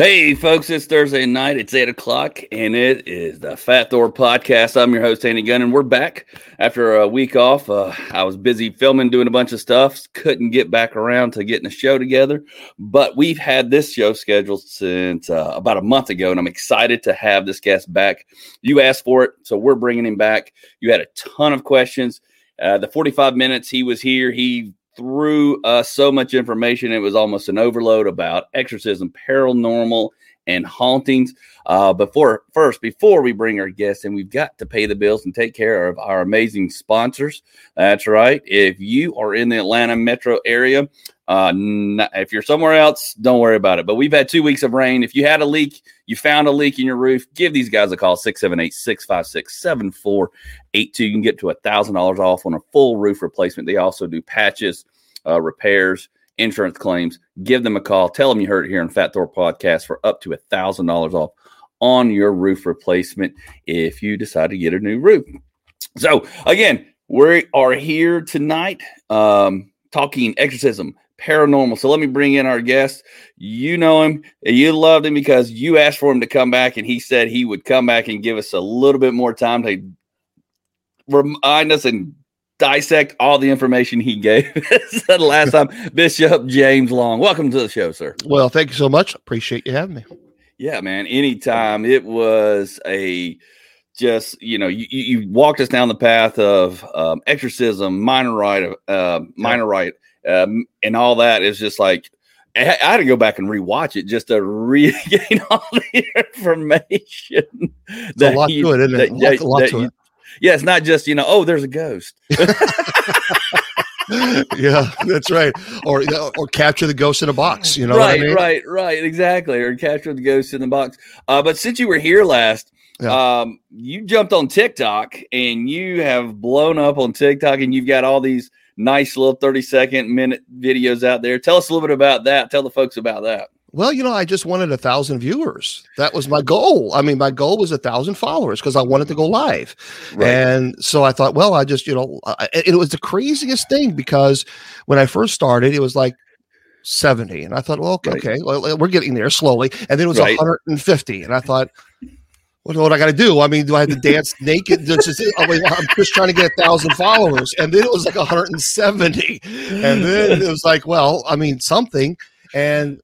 Hey, folks, it's Thursday night. It's 8 o'clock, and it is the Fat Thor podcast. I'm your host, Andy Gunn, and we're back after a week off. Uh, I was busy filming, doing a bunch of stuff, couldn't get back around to getting a show together. But we've had this show scheduled since uh, about a month ago, and I'm excited to have this guest back. You asked for it, so we're bringing him back. You had a ton of questions. Uh, the 45 minutes he was here, he through uh, so much information. It was almost an overload about exorcism, paranormal, and hauntings. Uh, before first, before we bring our guests in, we've got to pay the bills and take care of our amazing sponsors. That's right. If you are in the Atlanta metro area, uh, if you're somewhere else, don't worry about it. But we've had two weeks of rain. If you had a leak, you found a leak in your roof, give these guys a call 678 656 7482. You can get to a $1,000 off on a full roof replacement. They also do patches, uh, repairs, insurance claims. Give them a call. Tell them you heard it here on Fat Thor Podcast for up to a $1,000 off on your roof replacement if you decide to get a new roof. So, again, we are here tonight um, talking exorcism, paranormal. So let me bring in our guest. You know him, you loved him because you asked for him to come back, and he said he would come back and give us a little bit more time to remind us and dissect all the information he gave us the last time. Bishop James Long, welcome to the show, sir. Well, thank you so much. Appreciate you having me. Yeah, man. Anytime. It was a just you know you, you walked us down the path of um, exorcism, minor rite, uh, minor rite um, and all that is just like I, had to go back and rewatch it just to regain all the information. That a lot to it, isn't it? That, a lot, that, to it. Yeah, it's not just you know, oh, there's a ghost. yeah, that's right. Or or capture the ghost in a box. You know, right, I mean? right, right, exactly. Or capture the ghost in the box. Uh, but since you were here last, yeah. um, you jumped on TikTok and you have blown up on TikTok, and you've got all these nice little 30 second minute videos out there. Tell us a little bit about that. Tell the folks about that. Well, you know, I just wanted a thousand viewers. That was my goal. I mean, my goal was a thousand followers because I wanted to go live. Right. And so I thought, well, I just, you know, I, it was the craziest thing because when I first started, it was like 70. And I thought, well, okay, right. okay well, we're getting there slowly. And then it was right. 150. And I thought, what, what I got to do? I mean, do I have to dance naked? Just, oh, wait, I'm just trying to get a thousand followers, and then it was like 170, and then it was like, well, I mean, something, and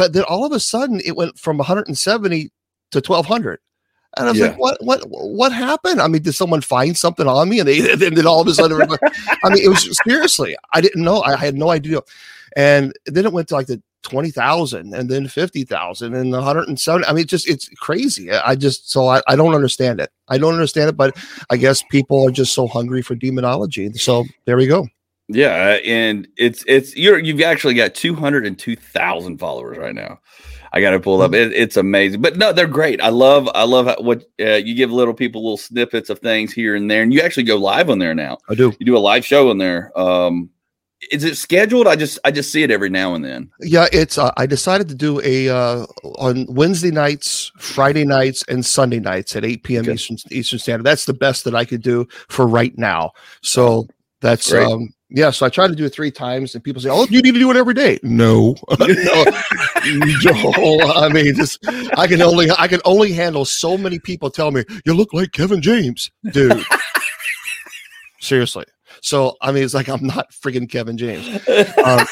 but then all of a sudden it went from 170 to 1200. And I was yeah. like, what, what, what happened? I mean, did someone find something on me? And they, and then all of a sudden, I mean, it was seriously, I didn't know. I had no idea. And then it went to like the 20,000 and then 50,000 and 170. I mean, it's just, it's crazy. I just, so I, I don't understand it. I don't understand it, but I guess people are just so hungry for demonology. So there we go. Yeah. And it's, it's, you're, you've actually got 202,000 followers right now. I got to pull up. Mm-hmm. It, it's amazing, but no, they're great. I love, I love what uh, you give little people little snippets of things here and there, and you actually go live on there now. I do. You do a live show on there. Um, is it scheduled? I just I just see it every now and then. Yeah, it's. Uh, I decided to do a uh, on Wednesday nights, Friday nights, and Sunday nights at eight p.m. Okay. Eastern Eastern Standard. That's the best that I could do for right now. So that's Great. um yeah. So I tried to do it three times, and people say, "Oh, you need to do it every day." No, no. I mean, just I can only I can only handle so many people tell me you look like Kevin James, dude. Seriously. So I mean, it's like I'm not freaking Kevin James. Um,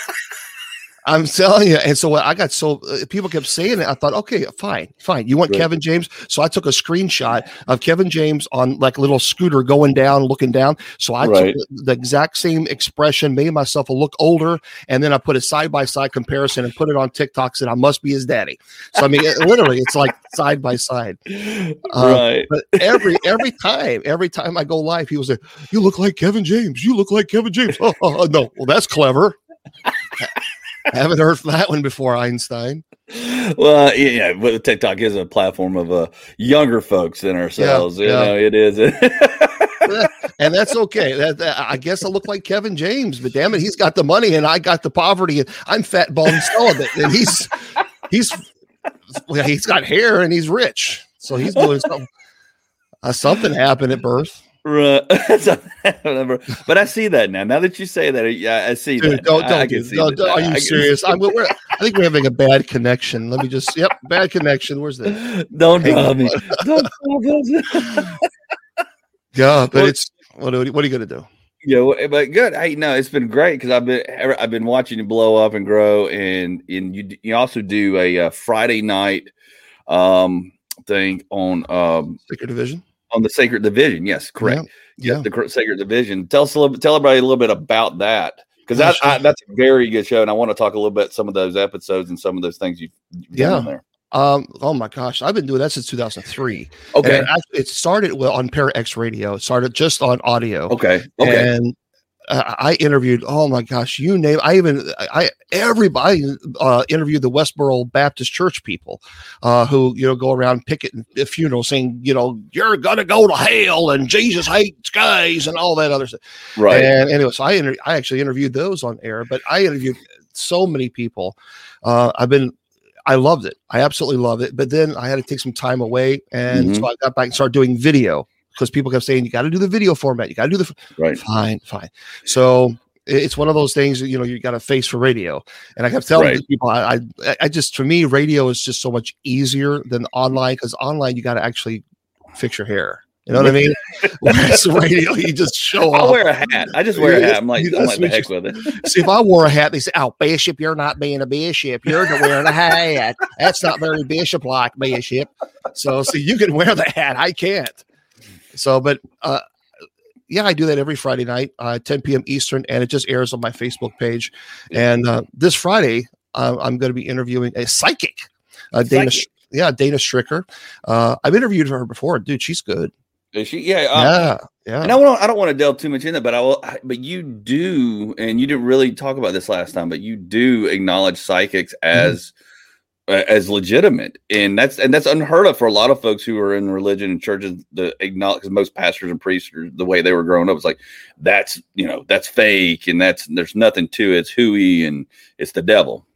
I'm telling you. And so I got so uh, people kept saying it. I thought, okay, fine, fine. You want right. Kevin James? So I took a screenshot of Kevin James on like a little scooter going down, looking down. So I right. took the, the, exact same expression, made myself a look older, and then I put a side by side comparison and put it on TikTok. Said I must be his daddy. So I mean, it, literally, it's like side by side. Right. But every every time, every time I go live, he was like, "You look like Kevin James. You look like Kevin James." Oh, oh, oh no, well that's clever. I haven't heard that one before, Einstein. Well, yeah, but TikTok is a platform of uh, younger folks than ourselves. Yeah, you yeah. know, it is. and that's okay. That, that, I guess I look like Kevin James, but damn it, he's got the money and I got the poverty, and I'm fat, bald, celibate, and he's he's he's got hair and he's rich, so he's doing something. Uh, something happened at birth. Right. but I see that now. Now that you say that, yeah, I see Dude, that. don't, I, don't, I do- see don't- that. don't- are you I serious? I think we're having a bad connection. Let me just, yep, bad connection. Where's that? Don't draw me. Don't. Yeah, but Well- it's, what, are- what are you going to do? Yeah, but good. Hey, no, it's been great because I've been I've been watching you blow up and grow, and and you you also do a, uh Friday night um thing on um division? On the Sacred Division. Yes, correct. Yeah. the Cr- Sacred Division. Tell us a little, tell everybody a little bit about that because that, sure. That's a very good show, and I want to talk a little bit some of those episodes and some of those things you've, you've done Yeah. in there. Um, oh my gosh, I've been doing that since 2003. Okay, And it, it started well on Para X Radio. It started just on audio. okay, okay. And uh, I interviewed, oh my gosh, you name. I even, I everybody uh, interviewed the Westboro Baptist Church people, uh, who you know go around picketing at funerals, saying, you know, you're gonna go to hell and Jesus hates gays and all that other stuff. right. And anyway, so I inter- I actually interviewed those on air, but I interviewed so many people. Uh, I've been I loved it. I absolutely loved it. But then I had to take some time away, and so I got back and started doing video because people kept saying you got to do the video format. You got to do the f-" right. fine, fine. So it's one of those things you know you got a face for radio, and I kept telling Right. people I, I I just for me radio is just so much easier than online because online you got to actually fix your hair. You know what I mean? Whereas radio, you just show up. I'll off. wear a hat. I just wear a hat. I'm like, I'm like the heck with it. See, if I wore a hat, they say, "Oh, bishop, you're not being a bishop. You're not wearing a hat. That's not very bishop-like, bishop." So, see, you can wear the hat. I can't. So, but uh, yeah, I do that every Friday night, uh, 10 p.m. Eastern, and it just airs on my Facebook page. And uh, this Friday, uh, I'm going to be interviewing a psychic, uh, Dana. Psychic. Yeah, Dana Stricker. Uh, I've interviewed her before, dude. She's good. Is she? Yeah. Uh, yeah, yeah. And I don't, I don't want to delve too much in it, but I will. But you do, and you didn't really talk about this last time, but you do acknowledge psychics as uh, as legitimate, and that's and that's unheard of for a lot of folks who are in religion and churches. The acknowledge because most pastors and priests, are, the way they were growing up, was like that's you know that's fake, and that's there's nothing to it. It's hooey, and it's the devil.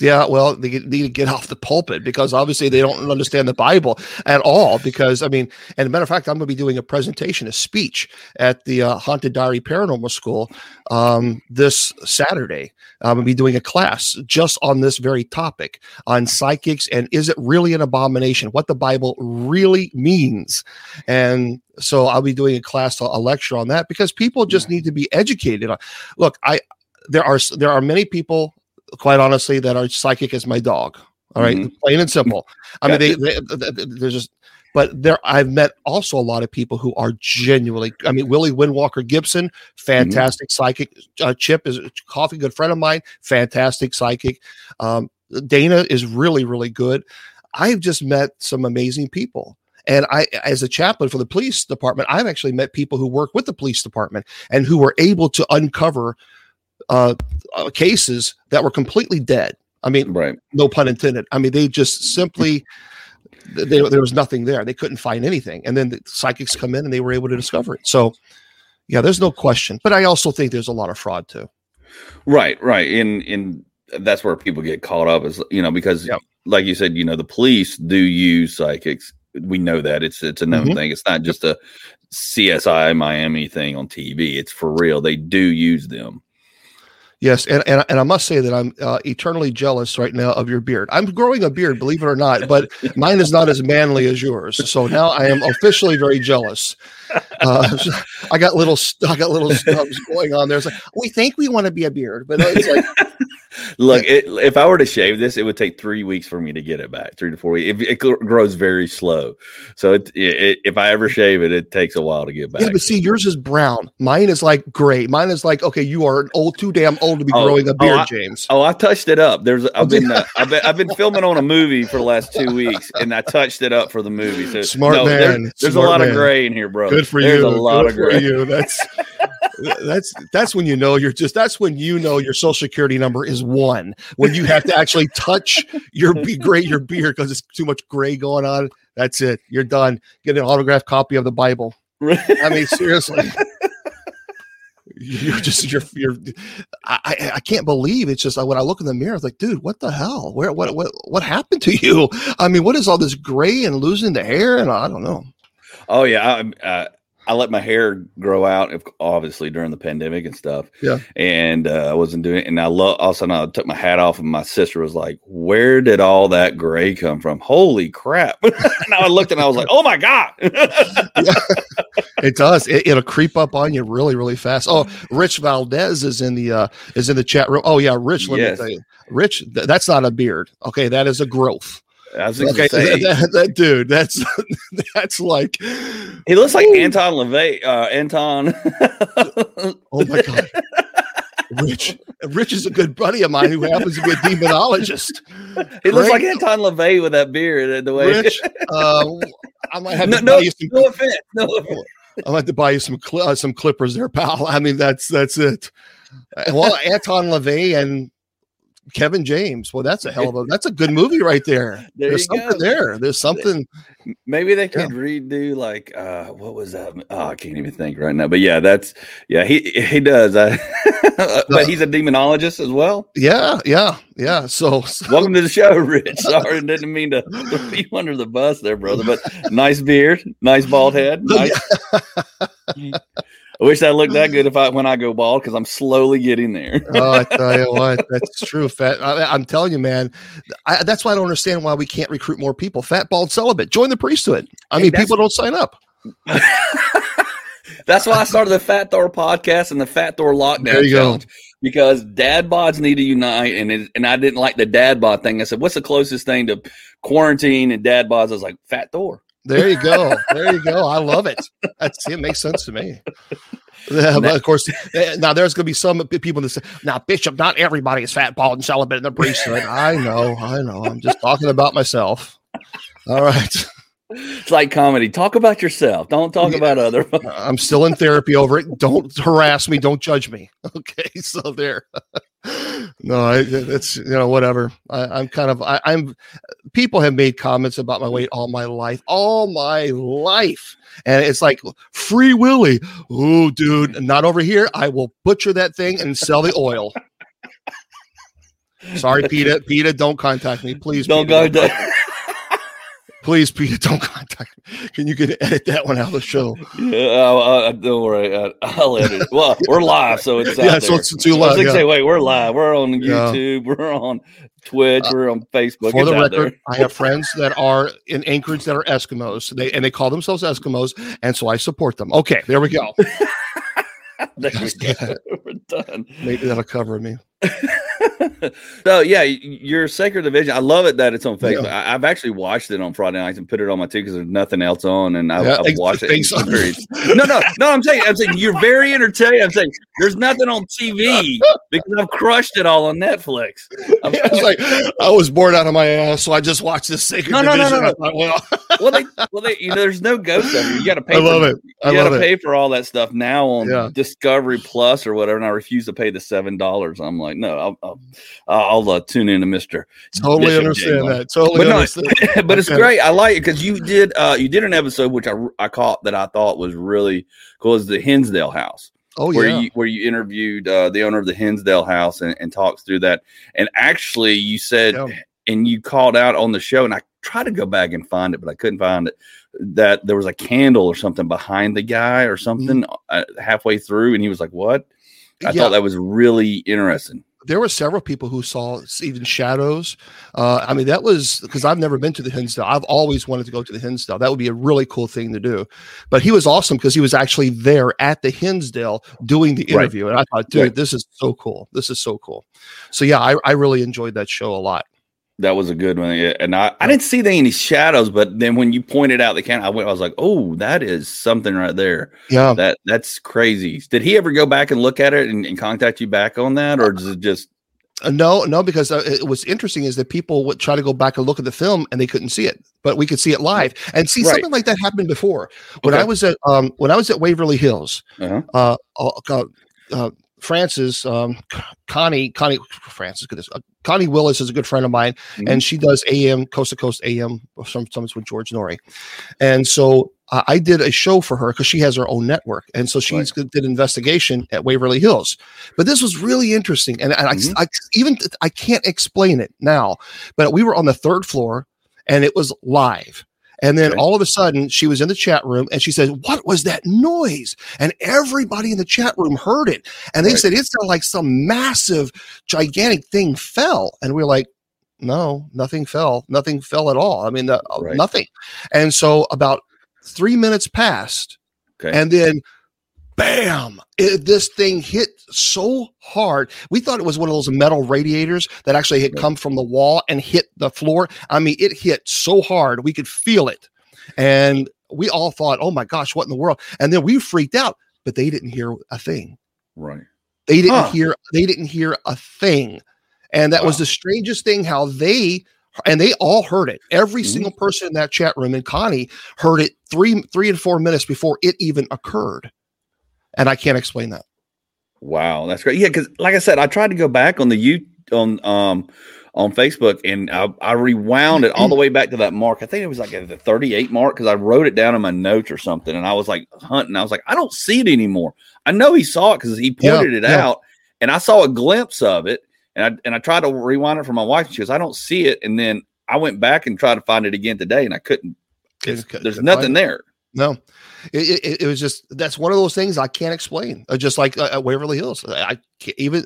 Yeah, well, they need to get off the pulpit because obviously they don't understand the Bible at all. Because I mean, and a matter of fact, I'm going to be doing a presentation, a speech at the uh, Haunted Diary Paranormal School um, this Saturday. I'm going to be doing a class just on this very topic on psychics and is it really an abomination? What the Bible really means, and so I'll be doing a class, a lecture on that because people just need to be educated. on Look, I there are there are many people quite honestly, that are psychic as my dog. All right, Mhm. plain and simple. I mean, they, they, they, they're just. But there, I've met also a lot of people who are genuinely. I mean, Willie Windwalker Gibson, fantastic psychic. Uh, Chip is a coffee good friend of mine, fantastic psychic. Um, Dana is really, really good. I've just met some amazing people. And I, as a chaplain for the police department, I've actually met people who work with the police department and who were able to uncover uh, uh, cases that were completely dead. I mean, Right. no pun intended. I mean, they just simply they, there was nothing there. They couldn't find anything, and then the psychics come in and they were able to discover it. So, yeah, there's no question. But I also think there's a lot of fraud too. Right, right. And and that's where people get caught up is you know, because Yep. like you said, you know, the police do use psychics. We know that. It's it's a known Mhm. thing. It's not just a CSI Miami thing on TV. It's for real. They do use them. Yes, and and, and I must say that I'm uh, eternally jealous right now of your beard. I'm growing a beard, believe it or not, but mine is not as manly as yours. So now I am officially very jealous. Uh, I got little I got little stubs going on there. It's like we think we want to be a beard, but it's like Look, it, if I were to shave this, it would take three weeks for me to get it back. Three to four weeks. It, it grows very slow. So it, it, if I ever shave it, it takes a while to get back. yeah, but see, yours is brown. Mine is like gray. Mine is like okay, you are old, too damn old to be Oh, growing a oh, beard, I- James. Oh, I touched it up. There's I've been uh, I've been I've been filming on a movie for the last two weeks, and I touched it up for the movie. So Smart there- man, there's smart a lot man. of gray in here, bro. Good for there's you. a lot Good of for gray. you. That's that's that's when you know you're just that's when you know your social security number is one when you have to actually touch your be gray your beard because it's too much gray going on. That's it. You're done. Get an autographed copy of the Bible. I mean, seriously. You're just you're you're I, I I can't believe it's just like when I look in the mirror, it's like, dude, what the hell? Where what what what happened to you? I mean, what is all this gray and losing the hair? And I don't know. Oh yeah, I, uh, I let my hair grow out, obviously during the pandemic and stuff. Yeah. And uh, I wasn't doing it. And I love, all of a sudden I took my hat off, and my sister was like, Where did all that gray come from? Holy crap. and I looked and I was like, Oh my God. it does. It, will creep up on you really, really fast. Oh, Rich Valdez is in the uh is in the chat room. Oh, yeah, Rich, let yes. me tell you. Rich, th- that's not a beard. Okay, that is a growth. I was okay, say, that, that, dude, that's that's like he looks like Anton LaVey. Uh, Anton. oh my god, Rich. Rich is a good buddy of mine who happens to be a demonologist. He Great. looks like Anton LaVey with that beard. The way Rich, uh, I might have no, to no, buy you some. No offense. No offense. I might have to buy you some cl- uh, some clippers there, pal. I mean, that's that's it. Well, Anton LaVey and Kevin James. Well, that's a hell of a that's a good movie right there. there There's something go. there. There's something. Maybe they could yeah. redo like uh what was that? Oh, I can't even think right now. But yeah, that's yeah. He he does. Uh, but he's a demonologist as well. Yeah, yeah, yeah. So, so. welcome to the show, Rich. Sorry, didn't mean to throw you under the bus there, brother. But nice beard, nice bald head. Nice. I wish I looked that good mm. if I when I go bald because I'm slowly getting there. oh, I tell you what, that's true. Fat, I, am telling you, man. I, that's why I don't understand why we can't recruit more people. Fat, bald, celibate. Join the priesthood. I hey, mean, people don't sign up. that's why I started the Fat Thor podcast and the Fat Thor lockdown there you challenge. Go. Because dad bods need to unite, and it, and I didn't like the dad bod thing. I said, "What's the closest thing to quarantine and dad bods?" I was like, "Fat Thor." There you go. There you go. I love it. That's it makes sense to me. Of course, eh, now there's going to be some people that say, "Now, Bishop, not everybody is fat, bald, and celibate in the priesthood." I know, I know. I'm just talking about myself. All right. It's like comedy. Talk about yourself. Don't talk yeah. about other. I'm still in therapy over it. Don't harass me. Don't judge me. Okay, so there no, it's you know whatever. I, am kind of I, I'm. People have made comments about my weight all my life, all my life, and it's like free Willy. Oh, dude, not over here. I will butcher that thing and sell the oil. Sorry, Peter. Peter, don't contact me, please. Don't Peter. go. Please, Peter, don't contact me. Can you get edit that one out of the show? Yeah, uh, don't worry. I, will edit it. Well, we're live, so it's yeah, so it's too live. Yeah. Say, wait, we're live. We're on YouTube. Yeah. We're on Twitch. Uh, we're on Facebook. For it's the record, I have friends that are in Anchorage that are Eskimos. They and they call themselves Eskimos, and so I support them. Okay, there we go. there we go. Done. Maybe that'll cover me. so yeah, your Sacred Division. I love it that it's on Facebook. Yeah. I, have actually watched it on Friday nights and put it on my too because there's nothing else on, and I, have watched it. no, no, no. I'm saying, I'm saying you're very entertaining. I'm saying there's nothing on TV because I've crushed it all on Netflix. I was like, I was bored out of my ass, so I just watched this Sacred no, Division. No, no, no, no. well, well, they, well, they, you know, there's no ghost. You got to pay. I love for, it. I you got to pay for all that stuff now on yeah. Discovery Plus or whatever, and I refuse to pay the seven dollars. I'm like, no, I'll, I'll I'll uh, tune in to Mister. Totally Bishop understand that. Totally, but, understand. No, but it's great. I like it because you did uh, you did an episode which I I caught that I thought was really cool. Is the Hinsdale House. Oh where yeah. you where you interviewed uh, the owner of the Hinsdale House and, and talks through that. And actually, you said yeah. and you called out on the show, and I tried to go back and find it, but I couldn't find it. That there was a candle or something behind the guy or something mm-hmm. halfway through, and he was like, "What?" I yeah. thought that was really interesting there were several people who saw even shadows. Uh, I mean, that was because I've never been to the Hinsdale. I've always wanted to go to the Hinsdale. That would be a really cool thing to do. But he was awesome because he was actually there at the Hinsdale doing the interview. Right. And I thought, dude, right. this is so cool. This is so cool. So yeah, I, I really enjoyed that show a lot. That was a good one. And I, I didn't see any shadows, but then when you pointed out the can, I went, I was like, oh, that is something right there. Yeah. That that's crazy. Did he ever go back and look at it and, and contact you back on that? Or does it just uh, no, no, because uh, it, what's interesting is that people would try to go back and look at the film and they couldn't see it, but we could see it live and see right. something like that happened before. When okay. I was at um, when I was at Waverly Hills, uh-huh. uh, uh, uh Francis, um, Connie, Connie, Francis, goodness, uh, Connie Willis is a good friend of mine, mm-hmm. and she does AM Coast to Coast AM sometimes with George Noory, and so uh, I did a show for her because she has her own network, and so she right. did investigation at Waverly Hills. But this was really interesting, and, and mm-hmm. I, I even I can't explain it now, but we were on the third floor, and it was live And then all of a sudden, she was in the chat room and she says, What was that noise? And everybody in the chat room heard it. And they Right. said, It sounded like some massive, gigantic thing fell. And we are like, No, nothing fell. Nothing fell at all. I mean, uh, Right. nothing. And so about three minutes passed. Okay. And then, bam, it, this thing hit so hard. We thought it was one of those metal radiators that actually had come from the wall and hit the floor. I mean, it hit so hard, we could feel it. And we all thought, oh my gosh, what in the world? And then we freaked out, but they didn't hear a thing. right. They didn't Huh. hear, they didn't hear a thing. And that was the strangest thing how they and they all heard it. Every Mhm. single person in that chat room and Connie heard it three three and four minutes before it even occurred. And I can't explain that. Wow, that's great. Yeah, because like I said, I tried to go back on the you on um on Facebook and I, I rewound it all the way back to that mark. I think it was like at the 38 mark because I wrote it down in my notes or something. And I was like hunting. I was like, I don't see it anymore. I know he saw it because he Yeah, pointed it yeah. out and I saw a glimpse of it. And I and I tried to rewind it for my wife. And she goes, I don't see it. And then I went back and tried to find it again today and I couldn't. It's- Couldn't- there's nothing there. No, it, it, it was just that's one of those things I can't explain. Uh, just like uh, at Waverly Hills, I can't even.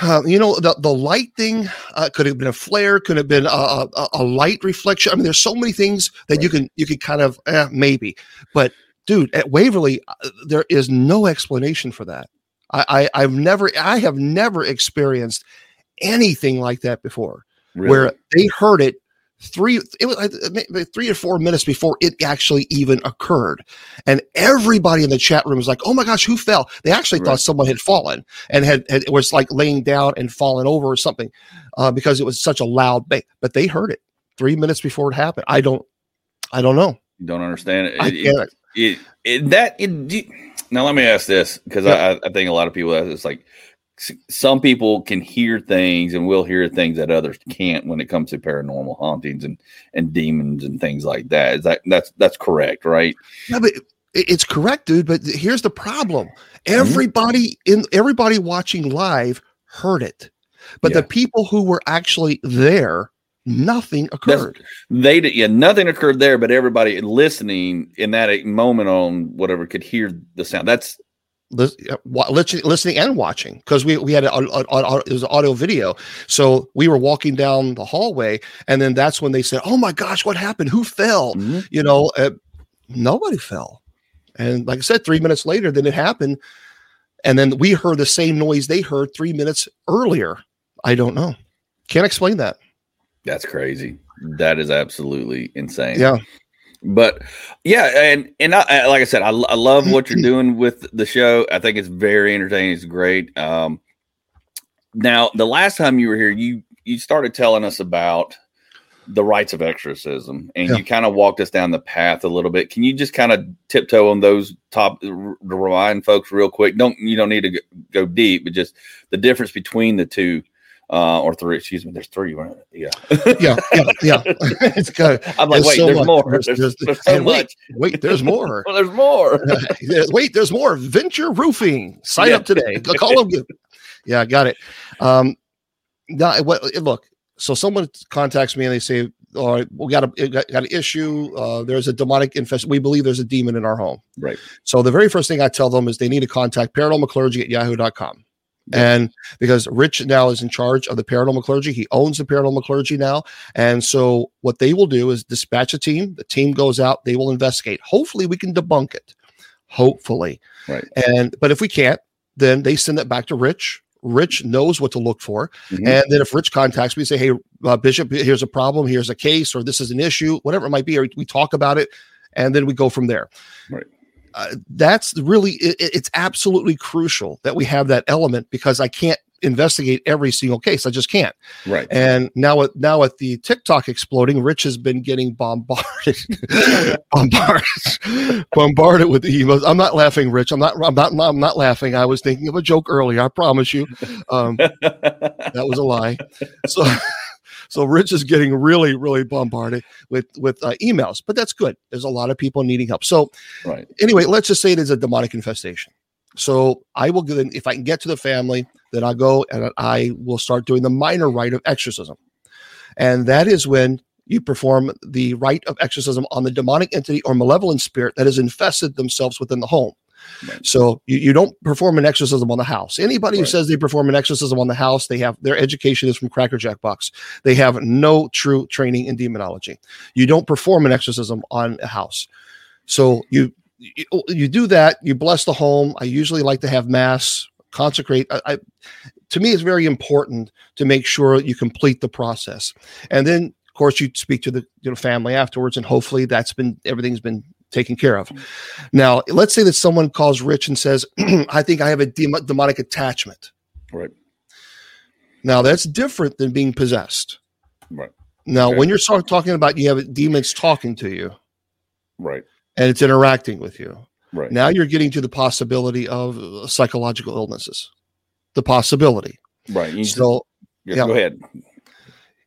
Uh, you know the the light thing uh, could have been a flare, could have been a, a, a light reflection. I mean, there's so many things that you can you can kind of eh, maybe, but dude, at Waverly, uh, there is no explanation for that. I, I I've never I have never experienced anything like that before Really. where they heard it three it was maybe three or four minutes before it actually even occurred. And everybody in the chat room was like oh my gosh who fell? They actually Right. thought someone had fallen and had, had it was like laying down and fallen over or something uh, because it was such a loud bang but they heard it three minutes before it happened. I don't i don't know. You don't understand it. i It- it- can't. it, it that it, now let me ask this because I, I think a lot of people it's like some people can hear things and will hear things that others can't when it comes to paranormal hauntings and and demons and things like that is that that's that's correct right Yeah, but it's correct, dude. But here's the problem: Mm-hmm. everybody in everybody watching live heard it, but Yeah. the people who were actually there, nothing occurred. they did yeah nothing occurred there but everybody listening in that moment on whatever could hear the sound that's Lis- wa- lit- listening and watching because we we had a, a, a- it was audio video, so we were walking down the hallway, and then that's when they said, "Oh my gosh, what happened? Who fell?" Mhm. You know, uh, nobody fell, and like I said, three minutes later, then it happened, and then we heard the same noise they heard three minutes earlier. I don't know, can't explain that. that's crazy that is absolutely insane Yeah, but yeah and and I, like i said I, I love what you're doing with the show. I think it's very entertaining. It's great. Um now the last time you were here you you started telling us about the rites of exorcism and Yeah. you kind of walked us down the path a little bit. Can you just kind of tiptoe on those top r- remind folks real quick? Don't you don't need to go deep but just the difference between the two uh or three excuse me there's three right? yeah yeah, yeah, yeah. it's good. i'm like There's wait so there's much. more There's- there's, there's- so and wait, much Wait, there's more. well, there's more Wait, there's more. Venture Roofing. Sign Yeah. up today. Call them. Yeah, got it. Um, now, what? Look, so someone contacts me and they say, "All right, we got a got, got an issue. Uh, there's a demonic infest. We believe there's a demon in our home." right So the very first thing I tell them is they need to contact paranormal clergy at yahoo.com. And because Rich now is in charge of the paranormal clergy, he owns the paranormal clergy now. And so what they will do is dispatch a team. The team goes out, they will investigate. Hopefully we can debunk it. Hopefully. Right. And but if we can't, then they send it back to Rich. Rich knows what to look for. Mhm. And then if Rich contacts me, say, "Hey, uh, Bishop, here's a problem. Here's a case, or this is an issue, whatever it might be," or we talk about it, and then we go from there. Right. Uh, that's really it, it- it's absolutely crucial that we have that element because I can't investigate every single case. I just can't. right And now with now with the TikTok exploding, Rich has been getting bombarded, bombarded, bombarded with emails. I'm not laughing, Rich. I'm not. I'm not. I'm not laughing. I was thinking of a joke earlier. I promise you. Um, that was a lie. So, so Rich is getting really, really bombarded with with uh, emails, but that's good. There's a lot of people needing help. So right anyway, let's just say it is a demonic infestation. So I will then, if I can get to the family, then I go and I will start doing the minor rite of exorcism, and that is when you perform the rite of exorcism on the demonic entity or malevolent spirit that has infested themselves within the home. Right. So you, you don't perform an exorcism on the house. Anybody right. who says they perform an exorcism on the house, they have their education is from Cracker Jack box. They have no true training in demonology. You don't perform an exorcism on a house. So you you, oh, you do that. You bless the home. I usually like to have mass consecrate. I, I to me, it's very important to make sure you complete the process, and then of course you speak to the you know family afterwards, and hopefully that's been everything's been taken care of. Now, let's say that someone calls Rich and says, "I think I have a dem- demonic attachment." Right. Now that's different than being possessed. Right. Now, okay. when you're talking about you have demons talking to you, right, and it's interacting with you, right. Now you're getting to the possibility of uh, psychological illnesses. The possibility. Right. You so, yeah, go ahead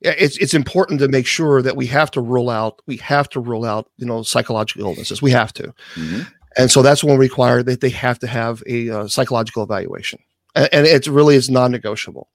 it's it's important to make sure that we have to rule out we have to rule out you know psychological illnesses. We have to. Mm-hmm. and so that's one required that they have to have a uh, psychological evaluation. And, and it really is non-negotiable.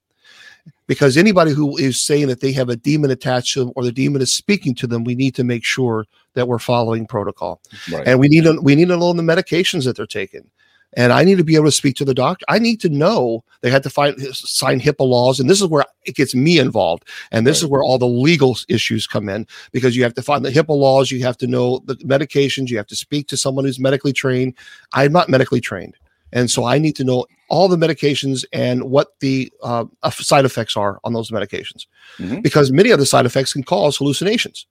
Because anybody who is saying that they have a demon attached to them or the demon is speaking to them we need to make sure that we're following protocol. Right. and we need to we need to know the medications that they're taking and I need to be able to speak to the doctor. I need to know they had to find sign HIPAA laws, and this is where it gets me involved, and this right. is where all the legal issues come in because you have to find the HIPAA laws, you have to know the medications, you have to speak to someone who's medically trained. I'm not medically trained, and so I need to know all the medications and what the uh, side effects are on those medications, mm-hmm. because many of the side effects can cause hallucinations.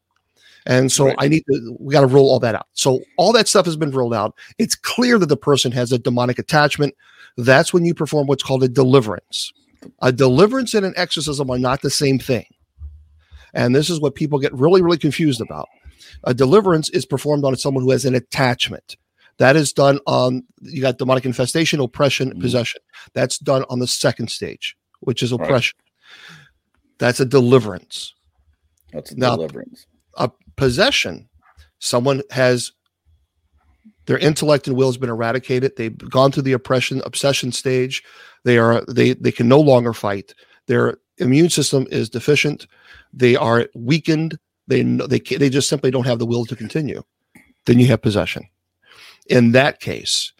And so right. I need to, we got to roll all that out. So all that stuff has been rolled out. It's clear that the person has a demonic attachment. That's when you perform what's called a deliverance. A deliverance and an exorcism are not the same thing. And this is what people get really, really confused about. A deliverance is performed on someone who has an attachment. That is done on, you got demonic infestation, oppression, mm-hmm. possession. That's done on the second stage, which is oppression. Right. That's a deliverance. That's a now, deliverance a possession. Someone has their intellect and will has been eradicated. They've gone through the oppression obsession stage. They are they they can no longer fight. Their immune system is deficient. They are weakened. They they they just simply don't have the will to continue. Then you have possession. In that case,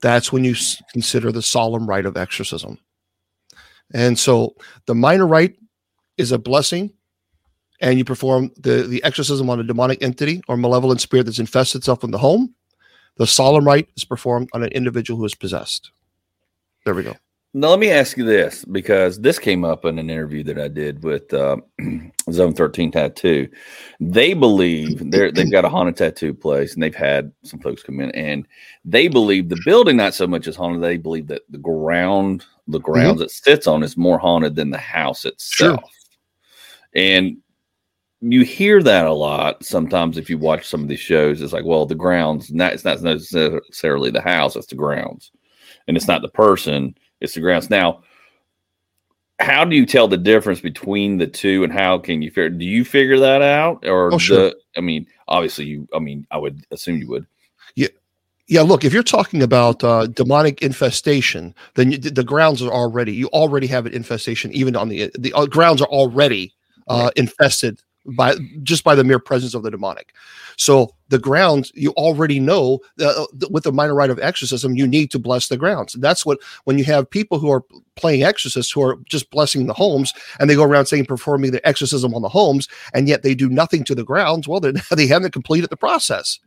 that's when you consider the solemn rite of exorcism. And so the minor rite is a blessing and you perform the, the exorcism on a demonic entity or malevolent spirit that's infested itself in the home, the solemn rite is performed on an individual who is possessed. There we go. Now, let me ask you this because this came up in an interview that I did with uh, Zone 13 Tattoo. They believe they're, they've got a haunted tattoo place and they've had some folks come in and they believe the building not so much is haunted. They believe that the ground, the grounds mm-hmm. it sits on, is more haunted than the house itself. Sure. And you hear that a lot sometimes if you watch some of these shows. It's like well the grounds not it's not necessarily the house it's the grounds. And it's not the person it's the grounds. Now how do you tell the difference between the two and how can you figure do you figure that out? Or oh, sure. the, i mean obviously you i mean i would assume you would. Yeah. Yeah look if you're talking about uh, demonic infestation then you, the grounds are already you already have an infestation even on the the uh, grounds are already uh, infested by just by the mere presence of the demonic. So the grounds you already know uh, with the minor rite of exorcism, you need to bless the grounds. That's what when you have people who are playing exorcists who are just blessing the homes and they go around saying performing the exorcism on the homes, and yet they do nothing to the grounds. Well, they haven't completed the process.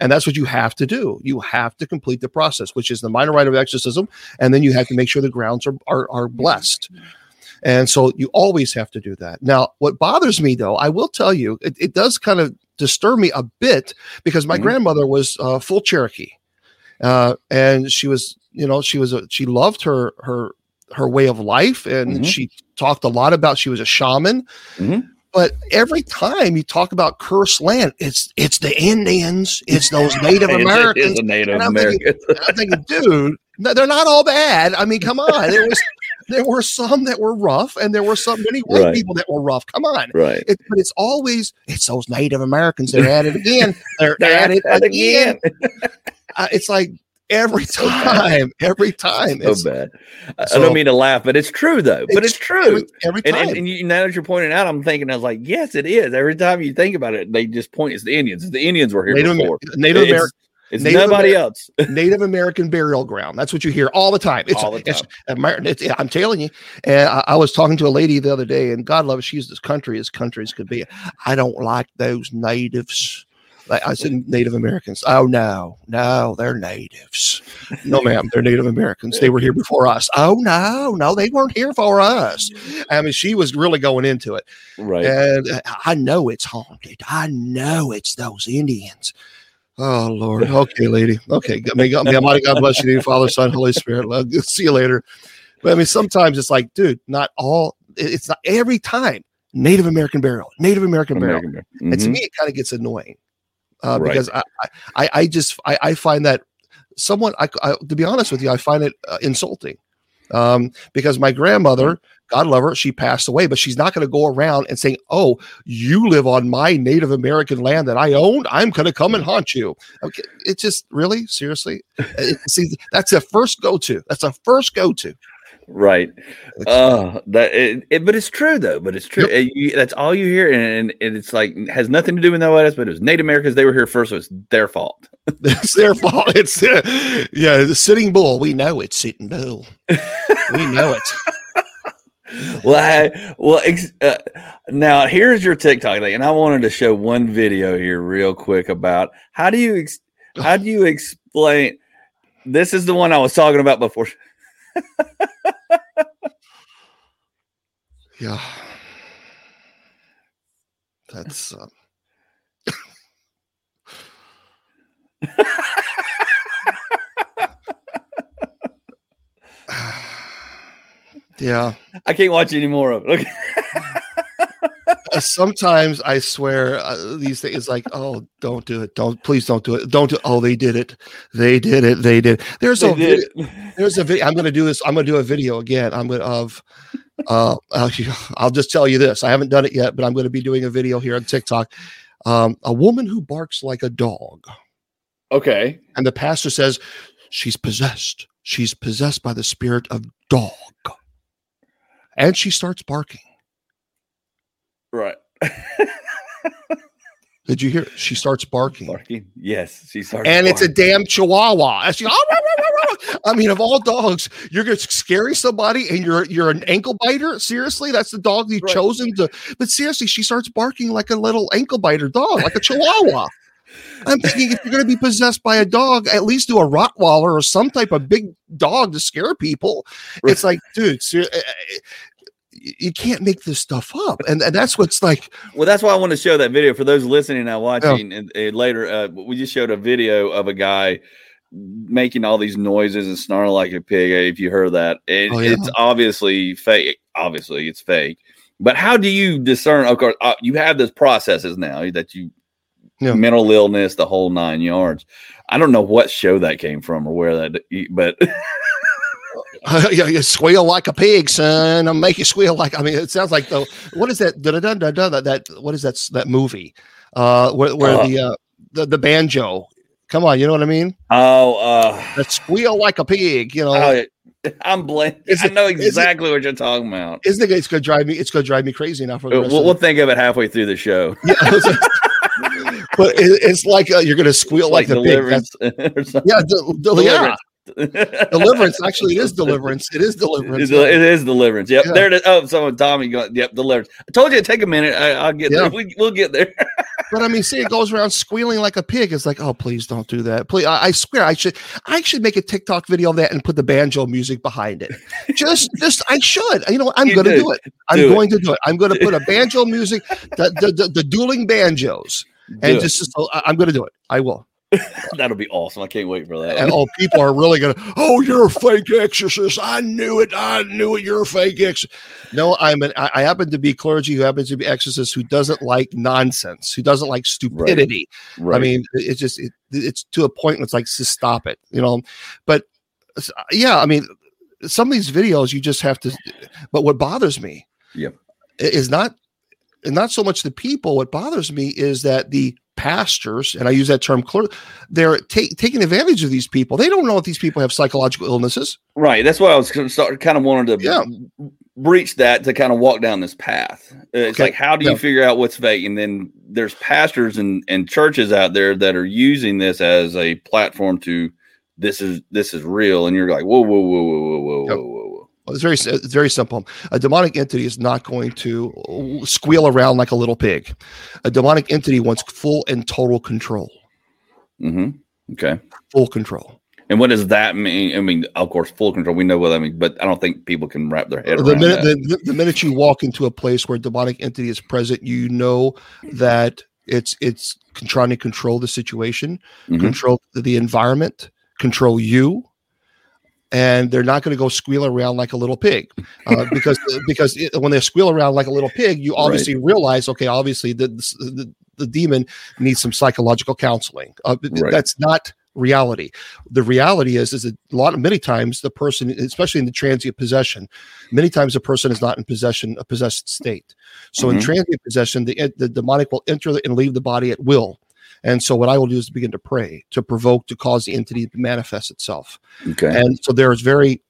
And that's what you have to do. You have to complete the process, which is the minor rite of exorcism, and then you have to make sure the grounds are are, are blessed. And so you always have to do that. Now, what bothers me though, I will tell you, it, it does kind of disturb me a bit because my mm-hmm. grandmother was uh, full Cherokee. Uh, and she was, you know, she was, a, she loved her, her, her way of life. And mm-hmm. she talked a lot about, she was a shaman. Mm-hmm. But every time you talk about cursed land, it's it's the Indians, it's those Native Americans. Native Americans. I'm thinking, dude, they're not all bad. I mean, come on. There was there were some that were rough, and there were some many white right. people that were rough. Come on, right? It, but it's always it's those Native Americans. They're at it again. They're, they're at, it, again. again. uh, it's like every time, every time. so bad. I don't mean to laugh, but it's true though. But it's, true every, every time. and, and you, now that you're pointing out, I'm thinking, I was like, yes, it is. Every time you think about it, they just point. It's the Indians. The Indians were here Native, before. Native It's- American. It's Native nobody Amer- else. Native American burial ground. That's what you hear all the time. It's, All the time. Amer- it's I'm telling you. And I, I was talking to a lady the other day, and God love her, she's as country as countries could be. I don't like those natives. Like I said, Native Americans. Oh no, no, they're natives. No, ma'am, they're Native Americans. They were here before us. Oh no, no, they weren't here for us. I mean, she was really going into it. Right. And I know it's haunted. I know it's those Indians. Oh Lord. Okay, lady. Okay. May God, may Almighty God bless you, Father, Son, Holy Spirit. Love. See you later. But I mean, sometimes it's like, dude, not all. It's not every time. Native American burial. Native American burial. American. And to Mhm. me, it kind of gets annoying uh, Right. because I, I, I just, I, I find that somewhat. I, I, to be honest with you, I find it uh, insulting um, because my grandmother, God love her, she passed away, but she's not going to go around and saying, "Oh, you live on my Native American land that I owned. I'm going to come and haunt you." Okay, it just really, seriously, it, see, that's a first go to. That's a first go to. Right. Uh, that it, it, but it's true though. But it's true. Yep. Uh, you, that's all you hear, and, and it's like has nothing to do with else. But it was Native Americans. They were here first, so it's their fault. It's their fault. It's uh, yeah, the sitting bull. We know it's sitting bull. we know it. Well, I, well, ex, uh, now here's your TikTok thing, and I wanted to show one video here real quick about how do you ex, how do you explain? This is the one I was talking about before. Yeah. That's uh, yeah. I can't watch any more of it. Okay. Uh, sometimes I swear uh, these things like, oh, don't do it. Don't please don't do it. Don't do. Oh, they did it. They did it. They did. There's They a did. vid- there's a video. I'm going to do this. I'm going to do a video again. I'm going to of. Uh, I'll, I'll just tell you this. I haven't done it yet, but I'm going to be doing a video here on TikTok. Um, a woman who barks like a dog. Okay. And the pastor says, She's possessed. She's possessed by the spirit of dog. And she starts barking. Right. Did you hear? it? She starts barking. Barking. Yes, she starts. And it's a damn chihuahua. And she- ah, I mean, of all dogs, you're gonna scary somebody and you're you're an ankle biter. Seriously, that's the dog you've Right. chosen to. But seriously, she starts barking like a little ankle biter dog, like a chihuahua. I'm thinking if you're going to be possessed by a dog, at least do a Rottweiler or some type of big dog to scare people. It's like, dude, ser- uh, you can't make this stuff up, and, and that's what's like. Well, that's why I want to show that video for those listening now watching. And, and later, uh, we just showed a video of a guy making all these noises and snarling like a pig. If you heard that, it, Oh, yeah. it's obviously fake. Obviously, it's fake. But how do you discern? Of course, uh, you have those processes now that you Yeah. mental illness, the whole nine yards. I don't know what show that came from or where that, but yeah, you squeal like a pig, son. I'll make you squeal like. I mean, it sounds like the what is that? Da, da, da, da, da, that, what is that? That movie, uh, where, where Uh. the uh, the the banjo. Come on, you know what I mean? oh, uh, That squeal like a pig. You know, oh, I'm blank. I know is it- exactly what you're talking about. isn't it? It's gonna drive me. It's gonna drive me crazy now for the We'll, we'll think of it halfway through the show. yeah, but it, it's like uh, you're gonna squeal like, the pig. Deliverance something. yeah, de- de- yeah, Deliverance. deliverance. Actually, it is deliverance. It is deliverance. It's- deliverance. Yep, Yeah. there it is. Oh, someone, Tommy, going. Yep, deliverance. I told you it'd take a minute. I, I'll get Yeah. there. We, we'll get there. But I mean, see, it goes around squealing like a pig. It's like, oh, please don't do that. Please, I, I swear, I should, I should make a TikTok video of that and put the banjo music behind it. Just, just, I should. You know, what? I'm You going to do. do it. I'm Do it. going to do it. I'm going to put a banjo music, the, the, the, the dueling banjos, Do and it. just, just oh, I- I'm going to do it. I will. That'll be awesome. I can't wait for that. And oh, people are really going to. Oh, you're a fake exorcist. I knew it. I knew it. You're a fake exorcist. No, I'm an. I I happen to be clergy who happens to be exorcist who doesn't like nonsense, who doesn't like stupidity. right. I mean, it's just it, it's to a point where it's like just stop it, you know. But yeah, I mean, some of these videos you just have to. But what bothers me, Yep. is not not so much the people. What bothers me is that the pastors, and I use that term clearly, they're ta- taking advantage of these people. They don't know if these people have psychological illnesses. Right. That's why I was start, kind of wanted to Yeah. breach that to kind of walk down this path. It's Okay. like, how do you Yeah. figure out what's fake? And then there's pastors and, and churches out there that are using this as a platform to this is this is real, and you're like, whoa, whoa, whoa, whoa, whoa, whoa, Yep. whoa, whoa, whoa. Well, It's very it's very simple. A demonic entity is not going to squeal around like a little pig. A demonic entity wants full and total control. Mm-hmm. Okay. Full control. And what does that mean? I mean, of course, full control. We know what that means, but I don't think people can wrap their head The around minute that. the, the minute you walk into a place where a demonic entity is present, you know that it's it's trying to control the situation, Mhm. control the environment, control you, and they're not going to go squeal around like a little pig, uh, because because it, when they squeal around like a little pig, you obviously realize, okay, obviously the the, the demon needs some psychological counseling. Uh, Right. That's not reality. The reality is is that a lot of many times the person, especially in the transient possession, many times the person is not in possession a possessed state. So in Mhm. transient possession, the the demonic will enter and leave the body at will. And so what I will do is begin to pray to provoke to cause the entity to manifest itself. Okay. And so there is very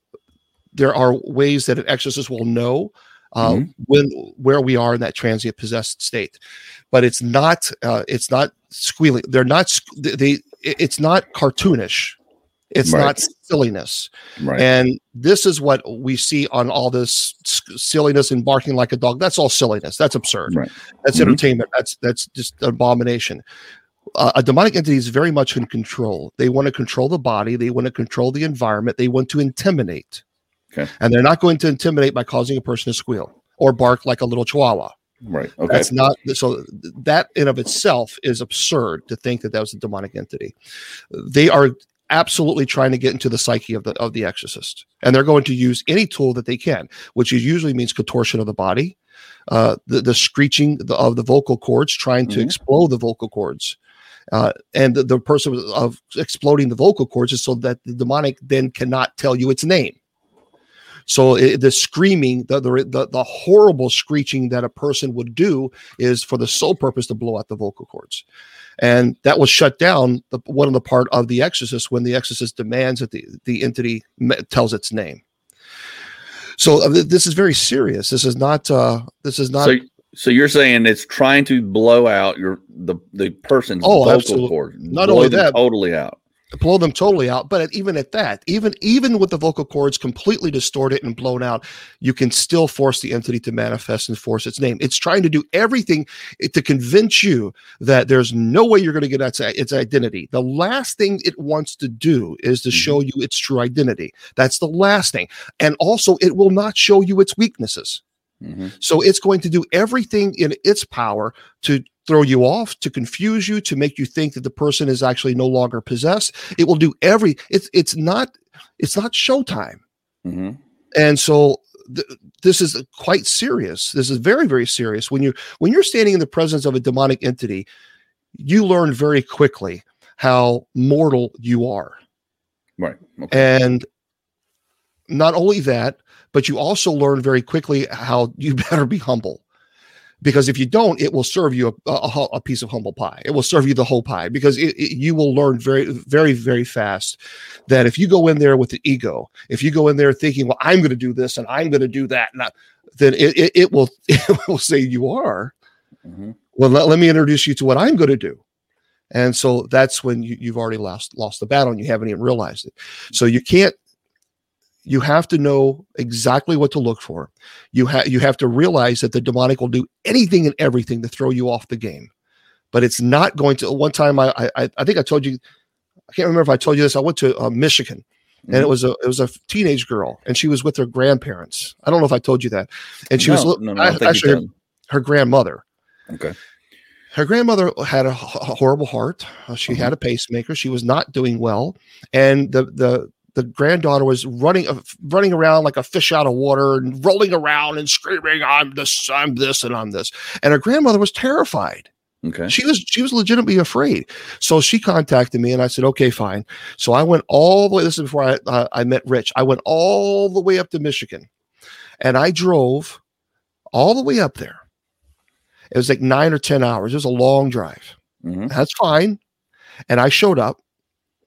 there are ways that an exorcist will know uh, Mhm. when where we are in that transient possessed state, but it's not uh, it's not squealing. They're not they. It's not cartoonish. It's Right. not silliness. right. And this is what we see on all this silliness and barking like a dog. That's all silliness. That's absurd. Right. That's Mhm. entertainment. That's that's just an abomination. Uh, a demonic entity is very much in control. They want to control the body. They want to control the environment. They want to intimidate. Okay. And they're not going to intimidate by causing a person to squeal or bark like a little chihuahua. right. Okay. That's not so. That in of itself is absurd to think that that was a demonic entity. They are absolutely trying to get into the psyche of the of the exorcist, and they're going to use any tool that they can, which usually means contortion of the body, uh, the the screeching of the vocal cords, trying to Mhm. explode the vocal cords. Uh, and the, the person of exploding the vocal cords is so that the demonic then cannot tell you its name. So it, the screaming, the, the the horrible screeching that a person would do is for the sole purpose to blow out the vocal cords, and that was shut down. The, one of the part of the exorcist when the exorcist demands that the the entity tells its name. So uh, this is very serious. This is not. Uh, this is not. so, so you're saying it's trying to blow out your the the person's Oh, vocal absolutely. cord. Not blow only them that- totally out. blow them totally out. But even at that, even even with the vocal cords completely distorted and blown out, you can still force the entity to manifest and force its name. It's trying to do everything to convince you that there's no way you're going to get its, its identity. The last thing it wants to do is to Mhm. show you its true identity. That's the last thing. And also, it will not show you its weaknesses. Mhm. So it's going to do everything in its power to throw you off, to confuse you, to make you think that the person is actually no longer possessed. It will do every it's it's not it's not showtime. Mhm. And so th- this is quite serious. This is very very serious when you when you're standing in the presence of a demonic entity, you learn very quickly how mortal you are. Right. Okay. And not only that, but you also learn very quickly how you better be humble. Because if you don't, it will serve you a, a, a piece of humble pie. It will serve you the whole pie because it, it- you will learn very, very, very fast that if you go in there with the ego, if you go in there thinking, well, I'm going to do this and I'm going to do that, and I- then it, it, it will it will say you are. Mhm. Well, let, let me introduce you to what I'm going to do. And so that's when you, you've already lost lost the battle and you haven't even realized it. So you can't you have to know exactly what to look for. You have you have to realize that the demonic will do anything and everything to throw you off the game. But it's not going to one time I I, I think I told you I can't remember if I told you this. I went to uh, Michigan and it Mhm. was a it was a teenage girl and she was with her grandparents. I don't know if I told you that. And she was No, li- no, no, I don't think you actually her, her grandmother Okay. her grandmother had a, horrible heart. Uh, she Mhm. had a pacemaker. She was not doing well, and the the the granddaughter was running uh, running around like a fish out of water and rolling around and screaming, "I'm this, I'm this, and I'm this." And her grandmother was terrified. Okay. She was she was legitimately afraid. So she contacted me, and I said, "Okay, fine." So I went all the way. This is before I uh, I met Rich. I went all the way up to Michigan, and I drove all the way up there. It was like nine or ten hours. It was a long drive. Mm-hmm. That's fine. And I showed up.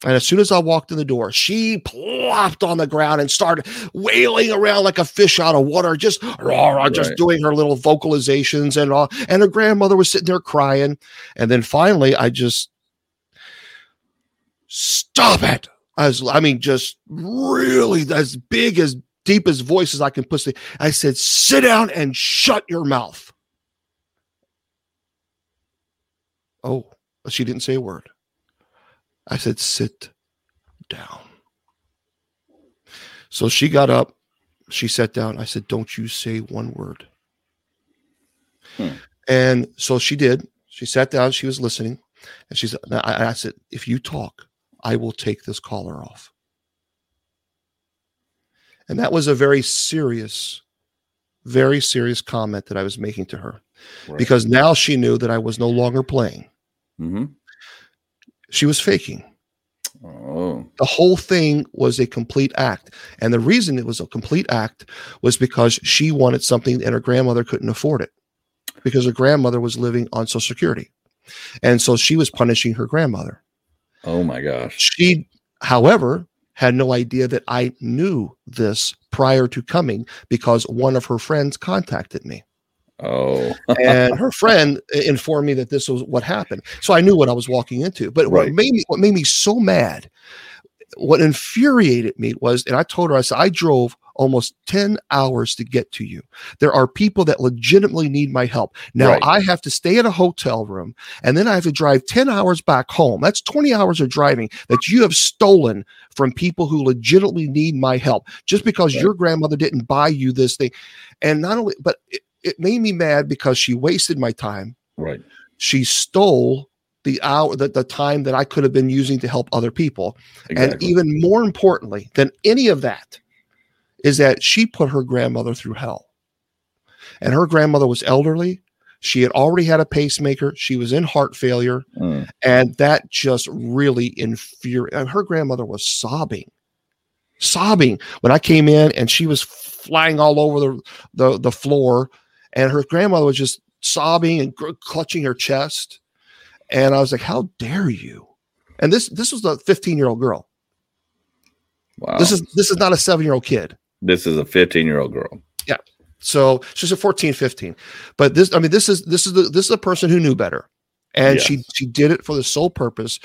And as soon as I walked in the door, she plopped on the ground and started wailing around like a fish out of water, just rah, rah, just right. doing her little vocalizations and all. And her grandmother was sitting there crying. And then finally, I just stop it. As I mean, just really as big as deep as voice as I can put. I said, sit down and shut your mouth. Oh, she didn't say a word. I said, sit down. So she got up. She sat down. I said, don't you say one word. Hmm. And so she did. She sat down. She was listening. And she said, I, I said, if you talk, I will take this collar off. And that was a very serious, very serious comment that I was making to her right. because now she knew that I was no longer playing. Mm-hmm. She was faking. Oh. The whole thing was a complete act. And the reason it was a complete act was because she wanted something and her grandmother couldn't afford it because her grandmother was living on Social Security. And so she was punishing her grandmother. Oh my gosh. She, however, had no idea that I knew this prior to coming because one of her friends contacted me. Oh. and her friend uh, informed me that this was what happened. So I knew what I was walking into. But right. what made me what made me so mad, what infuriated me was, and I told her, I said, I drove almost 10 hours to get to you. There are people that legitimately need my help. Now right. I have to stay at a hotel room and then I have to drive 10 hours back home. That's 20 hours of driving that you have stolen from people who legitimately need my help just because right. your grandmother didn't buy you this thing. And not only, but it, it made me mad because she wasted my time. Right. She stole the hour that the time that I could have been using to help other people. Exactly. And even more importantly than any of that, is that she put her grandmother through hell. And her grandmother was elderly. She had already had a pacemaker. She was in heart failure. Mm. And that just really infuriated. Her grandmother was sobbing, sobbing when I came in and she was flying all over the, the, the floor. And her grandmother was just sobbing and gr- clutching her chest. And I was like, how dare you? And this, this was a 15 year old girl. Wow. This is, this is not a seven year old kid. This is a 15 year old girl. Yeah. So she's a 14, 15. But this, I mean, this is this is the this is a person who knew better. And yes. she she did it for the sole purpose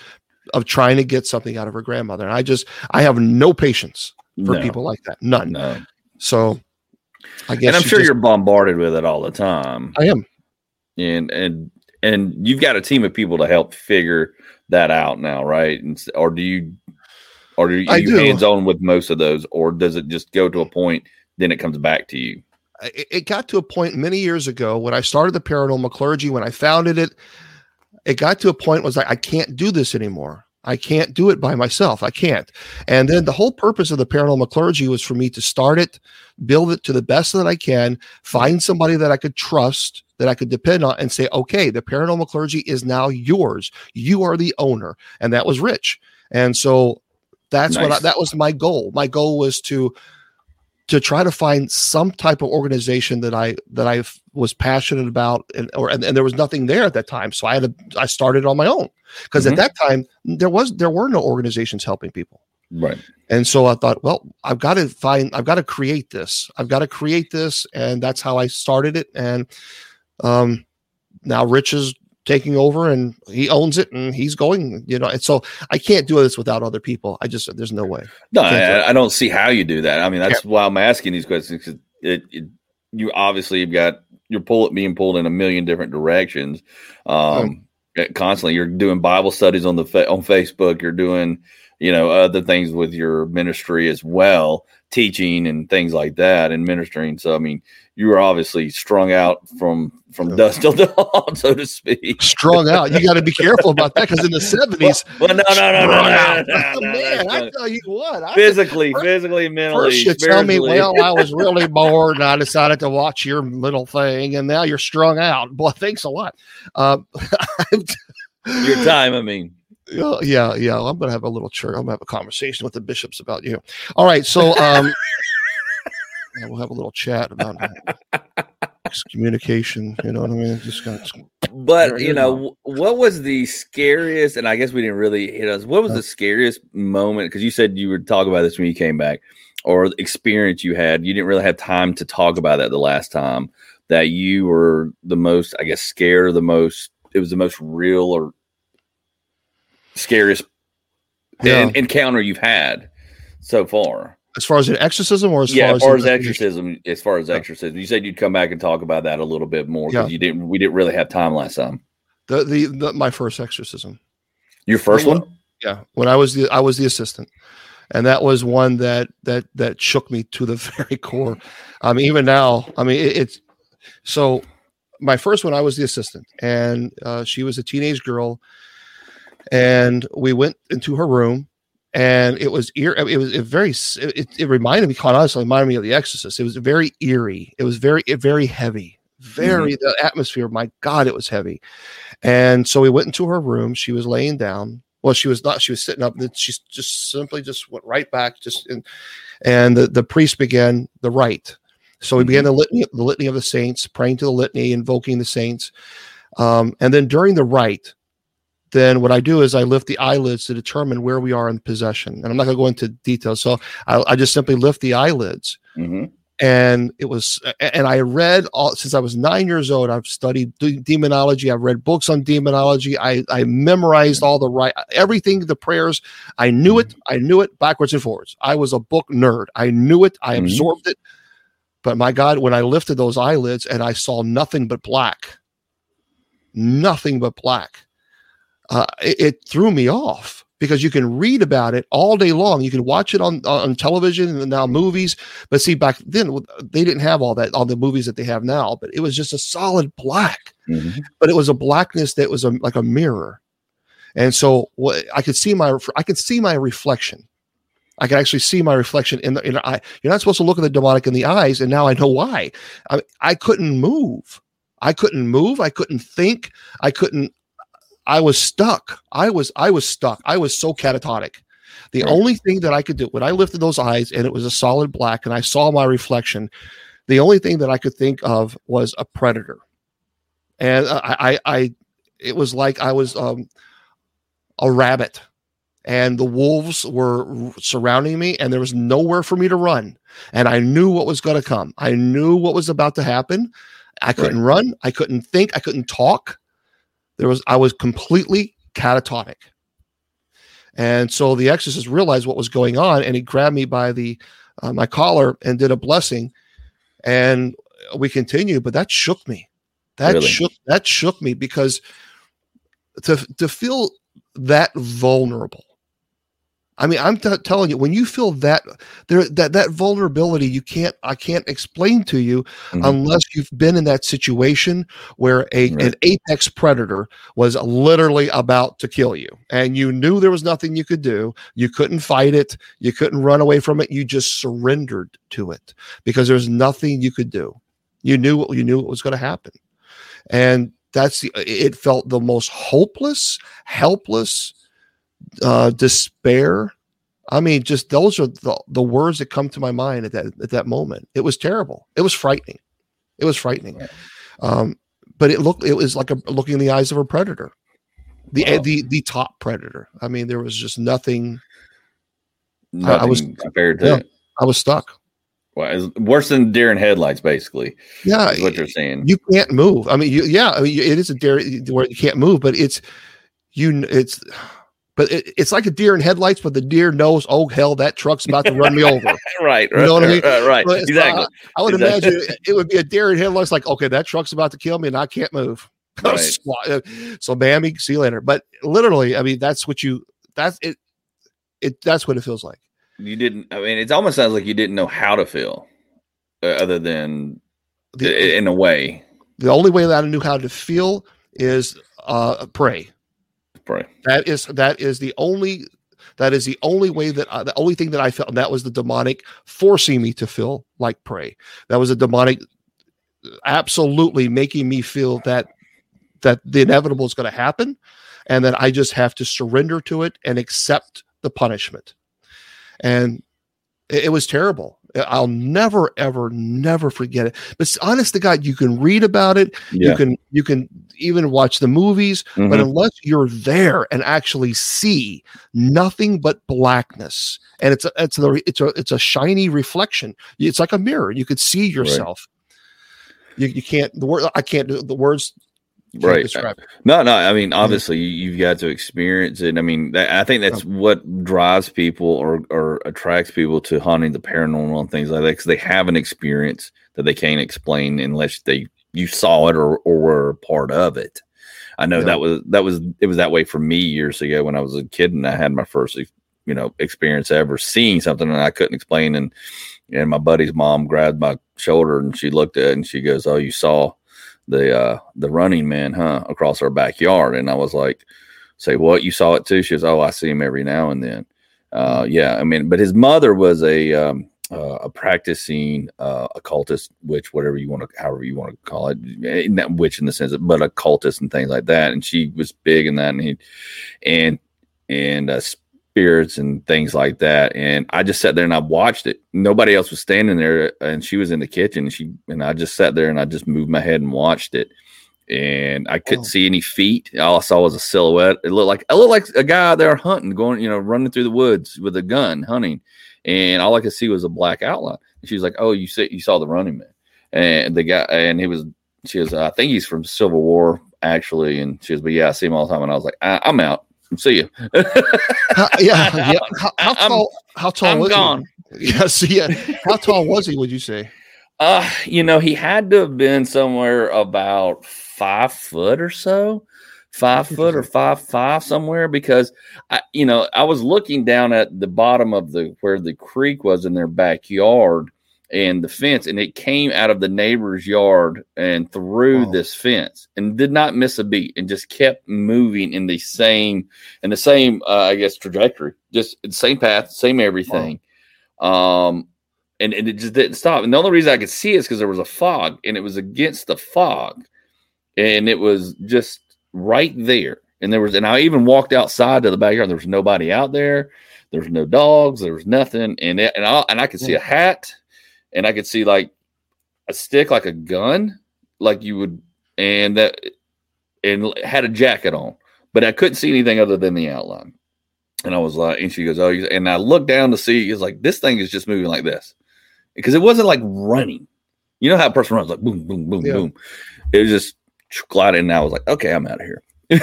of trying to get something out of her grandmother. And I just I have no patience for no. people like that. None. No. So I guess And I'm sure just, you're bombarded with it all the time. I am. And and and you've got a team of people to help figure that out now, right? And, or do you or are you, are you hands on with most of those, or does it just go to a point, then it comes back to you? It got to a point many years ago when I started the paranormal clergy, when I founded it. It got to a point was like I can't do this anymore. I can't do it by myself. I can't. And then the whole purpose of the paranormal clergy was for me to start it, build it to the best that I can, find somebody that I could trust, that I could depend on, and say, okay, the paranormal clergy is now yours. You are the owner. And that was rich. And so that's nice. what I, that was my goal. My goal was to to try to find some type of organization that I that I was passionate about, and or and, and, there was nothing there at that time. So I had to I started on my own because mm-hmm. at that time there was there were no organizations helping people. Right. And so I thought, well, I've got to find, I've got to create this. I've got to create this, and that's how I started it. And um, now Rich is taking over and he owns it and he's going, you know. And so I can't do this without other people. I just there's no way. No, I, do I, don't see how you do that. I mean, that's yeah. why I'm asking these questions. It, it, you obviously have got you're pull, being pulled in a million different directions. Um, oh. constantly, you're doing Bible studies on the on Facebook. You're doing you know other things with your ministry as well, teaching and things like that, and ministering. So I mean, you were obviously strung out from from dusk till dawn, so to speak. Strung out. You got to be careful about that because in the seventies. Well, well, no, no, no, no, no, no, no, Man, I tell you what. Physically, first, physically, mentally. First, you tell me, well, I was really bored and I decided to watch your little thing, and now you're strung out. Boy, thanks a lot. Um, your time, I mean. Yeah, yeah, yeah. I'm gonna have a little church. I'm gonna have a conversation with the bishops about you. All right, so um, yeah, we'll have a little chat about communication. You know what I mean? Just got but you know, what was the scariest? And I guess we didn't really hit us. What was the scariest moment? Because you said you were talking about this when you came back, or experience you had. You didn't really have time to talk about that the last time. That you were the most, I guess, scared, or the most. It was the most real or scariest yeah. encounter you've had so far. As far as an exorcism, or as yeah, far as, far as exorcism, as far as exorcism, you said you'd come back and talk about that a little bit more because yeah. you didn't. We didn't really have time last time. The, the, the my first exorcism. Your first one? Yeah, when I was the I was the assistant, and that was one that that that shook me to the very core. I mean, even now, I mean, it, it's so. My first one, I was the assistant, and uh, she was a teenage girl, and we went into her room and it was ear it was very it, it reminded me quite honestly reminded me of the exorcist. It was very eerie. It was very very heavy. Very mm-hmm. the atmosphere my god it was heavy. And so we went into her room. She was laying down. Well she was not she was sitting up and she just simply just went right back just in, and the, the priest began the rite. So we mm-hmm. began the litany the litany of the saints praying to the litany invoking the saints. Um, and then during the rite then what I do is I lift the eyelids to determine where we are in possession. And I'm not going to go into details. So I, I, just simply lift the eyelids. Mm-hmm. And it was, and I read all since I was nine years old. I've studied demonology. I've read books on demonology. I, I memorized all the right, everything, the prayers. I knew it. I knew it backwards and forwards. I was a book nerd. I knew it. I mm-hmm. absorbed it. But my God, when I lifted those eyelids and I saw nothing but black, nothing but black uh, it, it, threw me off because you can read about it all day long. You can watch it on on television and now movies. But see, back then they didn't have all that, all the movies that they have now. But it was just a solid black. Mm-hmm. But it was a blackness that was a, like a mirror, and so what I could see my I could see my reflection. I could actually see my reflection in the in the eye. You're not supposed to look at the demonic in the eyes, and now I know why. I, I couldn't move. I couldn't move. I couldn't think. I couldn't I was stuck. I was I was stuck. I was so catatonic. The right. only thing that I could do when I lifted those eyes and it was a solid black and I saw my reflection, the only thing that I could think of was a predator. And I I, I it was like I was um, a rabbit and the wolves were surrounding me and there was nowhere for me to run and i knew what was going to come i knew what was about to happen i couldn't right. run i couldn't think i couldn't talk there was I was completely catatonic. And so the exorcist realized what was going on and he grabbed me by the uh, my collar and did a blessing and we continued but that shook me. That really? shook that shook me because to to feel that vulnerable I mean, I'm t- telling you, when you feel that there that that vulnerability, you can't I can't explain to you mm-hmm. unless you've been in that situation where a right. an apex predator was literally about to kill you, and you knew there was nothing you could do. You couldn't fight it. You couldn't run away from it. You just surrendered to it because there's nothing you could do. You knew what you knew what was going to happen, and that's the. It felt the most hopeless, helpless uh, despair. I mean, just those are the, the words that come to my mind at that at that moment. It was terrible. It was frightening. It was frightening. Um, but it looked it was like a looking in the eyes of a predator. The wow. the the top predator. I mean, there was just nothing. nothing I, was compared to. Yeah, I was stuck. Well, worse than deer in headlights, basically. Yeah, what you're saying. You can't move. I mean, you, yeah, I mean, it is a deer where you can't move, but it's you. It's but it, it's like a deer in headlights, but the deer knows, oh hell, that truck's about to run me over. right, You know what I mean? Right, right. But exactly. I, I would exactly. imagine it would be a deer in headlights, like, okay, that truck's about to kill me, and I can't move. Right. so, Bambi, see you later. But literally, I mean, that's what you. That's it. It. That's what it feels like. You didn't. I mean, it almost sounds like you didn't know how to feel, uh, other than the, in a way. The only way that I knew how to feel is uh, pray pray. That is that is the only that is the only way that I, the only thing that I felt and that was the demonic forcing me to feel like pray. That was a demonic absolutely making me feel that that the inevitable is going to happen and that I just have to surrender to it and accept the punishment. And it, it was terrible. I'll never, ever, never forget it. But honest to God, you can read about it. Yeah. You can, you can, even watch the movies, Mhm. but unless you're there and actually see nothing but blackness, and it's a, it's a it's a it's a shiny reflection. It's like a mirror. You could see yourself. You, you can't the word I can't do the words Right. No, no. I mean, obviously, you- you've got to experience it. I mean, that, I think that's what drives people or or attracts people to hunting the paranormal and things like that because they have an experience that they can't explain unless they you saw it or or were a part of it. I know Yeah. that was that was it was that way for me years ago when I was a kid and I had my first you know experience ever seeing something and I couldn't explain and and my buddy's mom grabbed my shoulder and she looked at it and she goes, "Oh, you saw." The uh the running man huh across our backyard. And i was like say what? You saw it too? She goes oh i see him every now and then. Uh yeah i mean but his mother was a um uh, a practicing uh occultist witch whatever you want to however you want to call it Eh, not witch in the sense of, but occultist and things like that. And she was big in that and he and and uh, spirits and things like that. And I just sat there and I watched it. Nobody else was standing there, and she was in the kitchen. And she and I just sat there and I just moved my head and watched it. And I couldn't Wow. see any feet. All I saw was a silhouette. It looked like I looked like a guy out there hunting, going, you know, running through the woods with a gun, hunting. And all I could see was a black outline. And she was like, "Oh, you see, you saw the running man." And the guy, and he was, she was, I think he's from Civil War actually. And she was, but yeah, I see him all the time. And I was like, I, I'm out. See you. How, yeah, yeah. How, how tall? How tall I'm was gone. he? Yes, yeah. How tall was he? Would you say? Uh, you know, he had to have been somewhere about five foot or so, five foot or five five somewhere because I, you know, I was looking down at the bottom of the where the creek was in their backyard and the fence, and it came out of the neighbor's yard and through Wow. this fence and did not miss a beat and just kept moving in the same in the same uh, I guess trajectory, just the same path, same everything. Um, and, and it just didn't stop. And the only reason I could see it is because there was a fog, and it was against the fog, and it was just right there. And there was, and I even walked outside to the backyard. There was nobody out there. There was no dogs. There was nothing, and it, and I and I could see a hat, and I could see like a stick, like a gun, like you would, and that, and had a jacket on, but I couldn't see anything other than the outline. And I was like, and she goes, oh, and I looked down to see, it's like this thing is just moving like this because it wasn't like running. You know how a person runs like boom, boom, boom, Yeah. boom. It was just gliding. And I was like, okay, I'm out of here.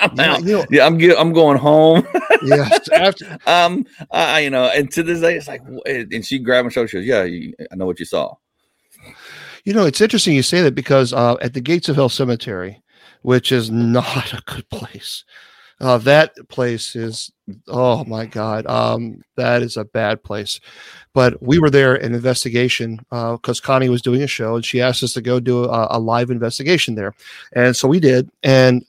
I'm Yeah, out. you know, Yeah, I'm I'm going home. yes. After um, I, you know, and to this day, it's like, and she grabbed my shoulder. She goes, "Yeah, you, I know what you saw." You know, it's interesting you say that because uh, at the Gates of Hell Cemetery, which is not a good place, uh, that place is oh my god, um, that is a bad place. But we were there in investigation because Connie was doing a show and she asked us to go do a, a live investigation there, and so we did, and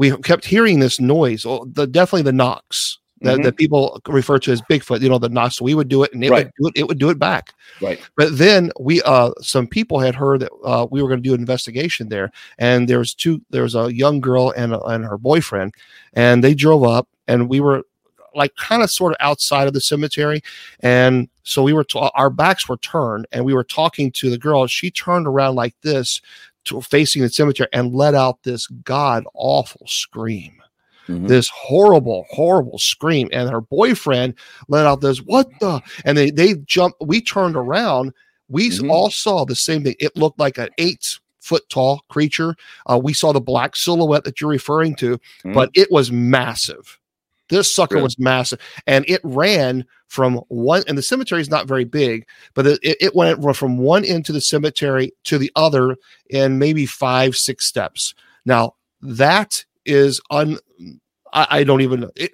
we kept hearing this noise. Oh, the definitely the knocks. That, Mhm. that people refer to as Bigfoot, you know, the knocks. So we would do it, and it Right. would do it. It would do it back. Right. But then we, uh, some people had heard that uh, we were going to do an investigation there, and there was two. There was a young girl and and her boyfriend, and they drove up, and we were like kind of sort of outside of the cemetery, and so we were t- our backs were turned, and we were talking to the girl. She turned around like this, facing the cemetery, and let out this god awful scream Mhm. this horrible, horrible scream. And her boyfriend let out this, what the? And they, they jumped, we turned around. We Mhm. all saw the same thing. It looked like an eight foot tall creature. Uh, we saw the black silhouette that you're referring to, Mhm. but it was massive. This sucker Really? was massive. And it ran from one, and the cemetery is not very big, but it, it went from one end to the cemetery to the other in maybe five, six steps. Now, that is un I, I don't even it,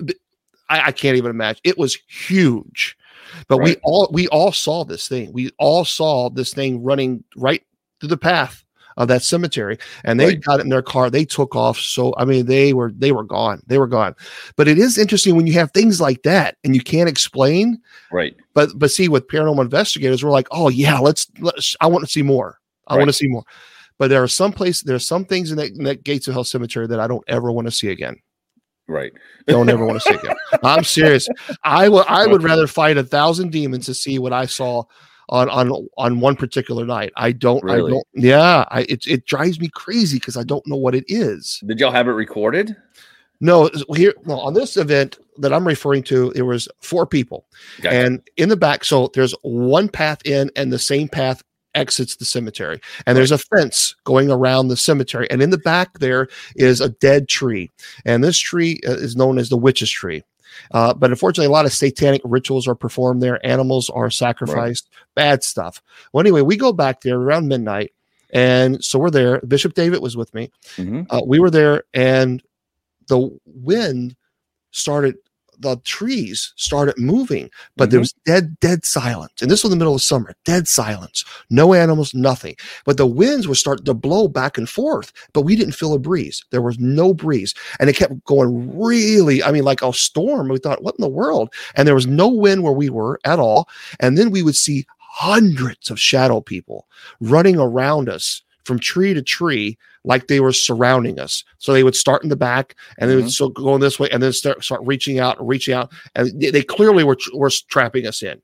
I, I can't even imagine. It was huge. But we all we all saw this thing. We all saw this thing running right through the path of that cemetery and they Right. got in their car they took off so i mean they were they were gone they were gone. But it is interesting when you have things like that and you can't explain right. but but see with paranormal investigators we're like oh yeah let's, let's i want to see more. I want to see more. But there are some places there are some things in that, in that gates of hell cemetery that i don't ever want to see again. Right. don't ever want to see again. I'm serious. I would i would rather fight a thousand demons to see what i saw on on on one particular night. I don't. Really? I don't. Yeah, I, it it drives me crazy because I don't know what it is. Did y'all have it recorded? No, here no, on this event that I'm referring to, there was four people, Gotcha. and in the back, so there's one path in, and the same path exits the cemetery, and there's a fence going around the cemetery, and in the back there is a dead tree, and this tree uh, is known as the witch's tree. Uh, but unfortunately, a lot of satanic rituals are performed there. Animals are sacrificed. Bad stuff. Well, anyway, we go back there around midnight, and so we're there. Bishop David was with me hmm uh, we were there and the wind started the trees started moving but there Mhm. was dead dead silence. And this was in the middle of summer dead silence no animals nothing. But the winds were starting to blow back and forth but we didn't feel a breeze. There was no breeze. And it kept going really i mean like a storm. We thought what in the world? And there was no wind where we were at all. And then we would see hundreds of shadow people running around us from tree to tree like they were surrounding us. So they would start in the back and they would Mhm. so going this way and then start start reaching out and reaching out and they, they clearly were were trapping us in.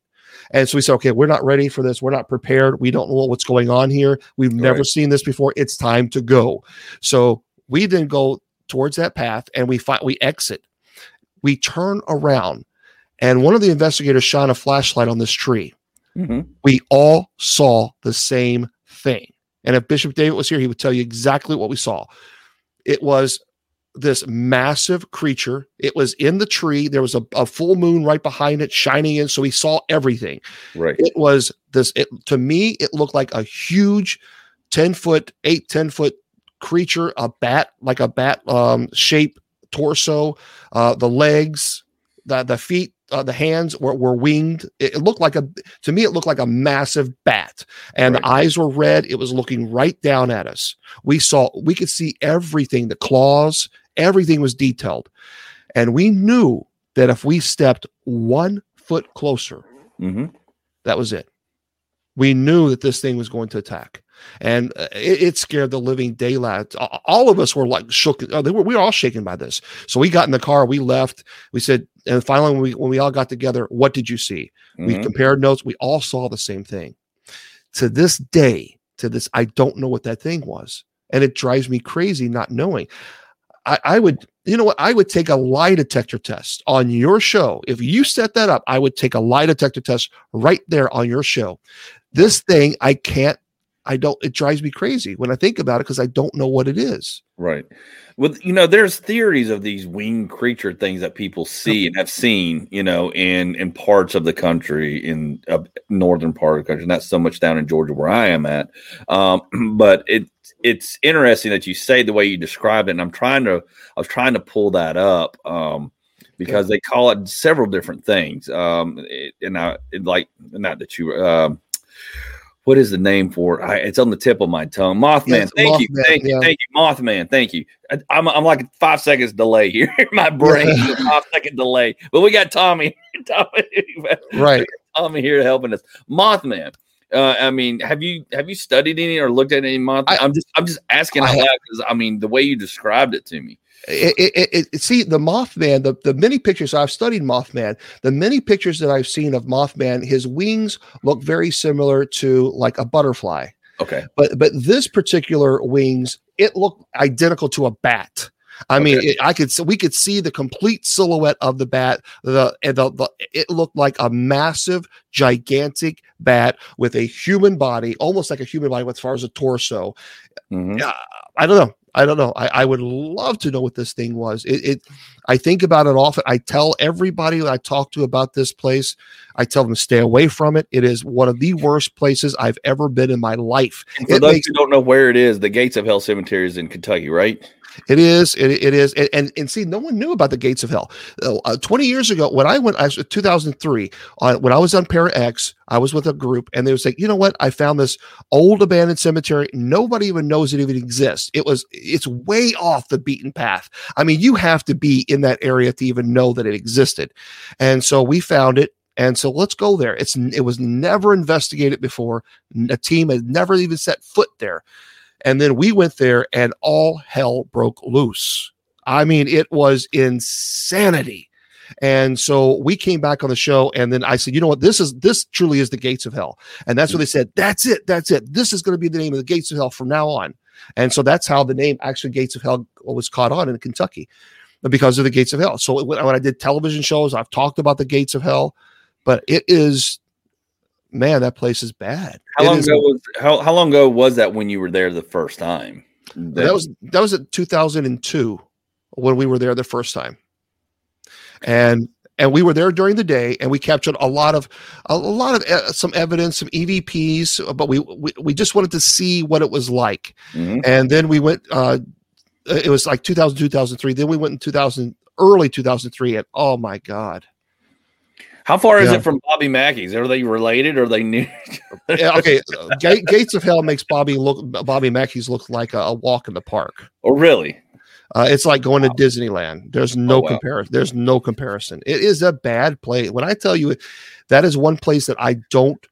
And so we said, okay, we're not ready for this. We're not prepared. We don't know what's going on here. We've never Right. seen this before. It's time to go. So we then go towards that path and we find we exit. We turn around and one of the investigators shone a flashlight on this tree hmm we all saw the same thing. And if Bishop David was here, he would tell you exactly what we saw. It was this massive creature. It was in the tree. There was a, a full moon right behind it, shining in. So we saw everything. Right. It was this, it, to me, it looked like a huge 10 foot, 8, 10 foot creature, a bat, like a bat um, shape torso, uh, the legs, the, the feet, uh, the hands were, were winged. It, it looked like a, to me, it looked like a massive bat, and Right. the eyes were red. It was looking right down at us. We saw, we could see everything, the claws, everything was detailed. And we knew that if we stepped one foot closer, hmm that was it. We knew that this thing was going to attack, and uh, it, it scared the living daylight. All of us were like shook. They were, we were all shaken by this. So we got in the car. We left. We said, and finally, when we when we all got together, what did you see? We Mhm. compared notes. We all saw the same thing. To this day, to this, I don't know what that thing was, and it drives me crazy not knowing. I, I would, you know what? I would take a lie detector test on your show. If you set that up, I would take a lie detector test right there on your show. This thing, I can't, I don't, it drives me crazy when I think about it because I don't know what it is. Right. Well, you know, there's theories of these winged creature things that people see and have seen, you know, in in parts of the country, in uh, northern part of the country, not so much down in Georgia where I am at. Um, but it it's interesting that you say the way you describe it, and I'm trying to I was trying to pull that up. Um, because they call it several different things. Um, it, and I it like not that you um, what is the name for it? I, it's on the tip of my tongue. Mothman. Yes, thank you. Mothman, Thank you. Thank you. Mothman. Thank you. I, I'm, I'm like five seconds delay here. My brain, Yeah. five second delay. But we got Tommy. Tommy, Right. Tommy here helping us. Mothman. Uh, I mean, have you have you studied any or looked at any Mothman? I, am just I'm just asking I out loud because I mean the way you described it to me. It, it, it, it- see the Mothman, the, the many pictures I've studied Mothman, the many pictures that I've seen of Mothman, his wings look very similar to like a butterfly. Okay. but but this particular wings it looked identical to a bat i mean Okay. it, i could we could see the complete silhouette of the bat the, the, the it looked like a massive gigantic bat with a human body almost like a human body as far as a torso Mhm. yeah i don't know i don't know. I, I would love to know what this thing was. It, it i think about it often. I tell everybody that i talk to about this place i tell them to stay away from it. It is one of the worst places i've ever been in my life. And for It those makes- who don't know where it is, the Gates of Hell Cemetery is in Kentucky, right? It is. It, it is. And, and and see, no one knew about the gates of hell. Uh, uh, Twenty years ago, when I went, I was 2003. Uh, when I was on Para X, I was with a group, and they would say, "You know what? I found this old abandoned cemetery. Nobody even knows it even exists. It was. It's way off the beaten path. I mean, you have to be in that area to even know that it existed." And so we found it. And so let's go there. It's it was never investigated before. A team had never even set foot there. And then we went there and all hell broke loose. I mean, it was insanity. And so we came back on the show, and then I said, you know what, this is this truly is the gates of hell. And that's what they said. That's it. That's it. This is going to be the name of the gates of hell from now on. And so that's how the name actually Gates of Hell was caught on in Kentucky because of the gates of hell. So when, when I did television shows, I've talked about the gates of hell, but it is man, that place is bad. How It long is- ago was how, how long ago was that when you were there the first time? that was that was at 2002 when we were there the first time and and we were there during the day and we captured a lot of a, lot of uh, some evidence some evps but we, we we just wanted to see what it was like Mhm. and then we went uh it was like 2000 2003 then we went in 2000 early 2003 and oh my god How far is Yeah. it from Bobby Mackey's? Are they related? Or are they new? Yeah, okay Ga- gates of hell makes bobby look bobby mackey's look like a, a walk in the park oh, really? Uh, it's like going to Disneyland. There's no Oh, wow. comparison. There's no comparison. It is a bad place. When I tell you, that is one place that I don't,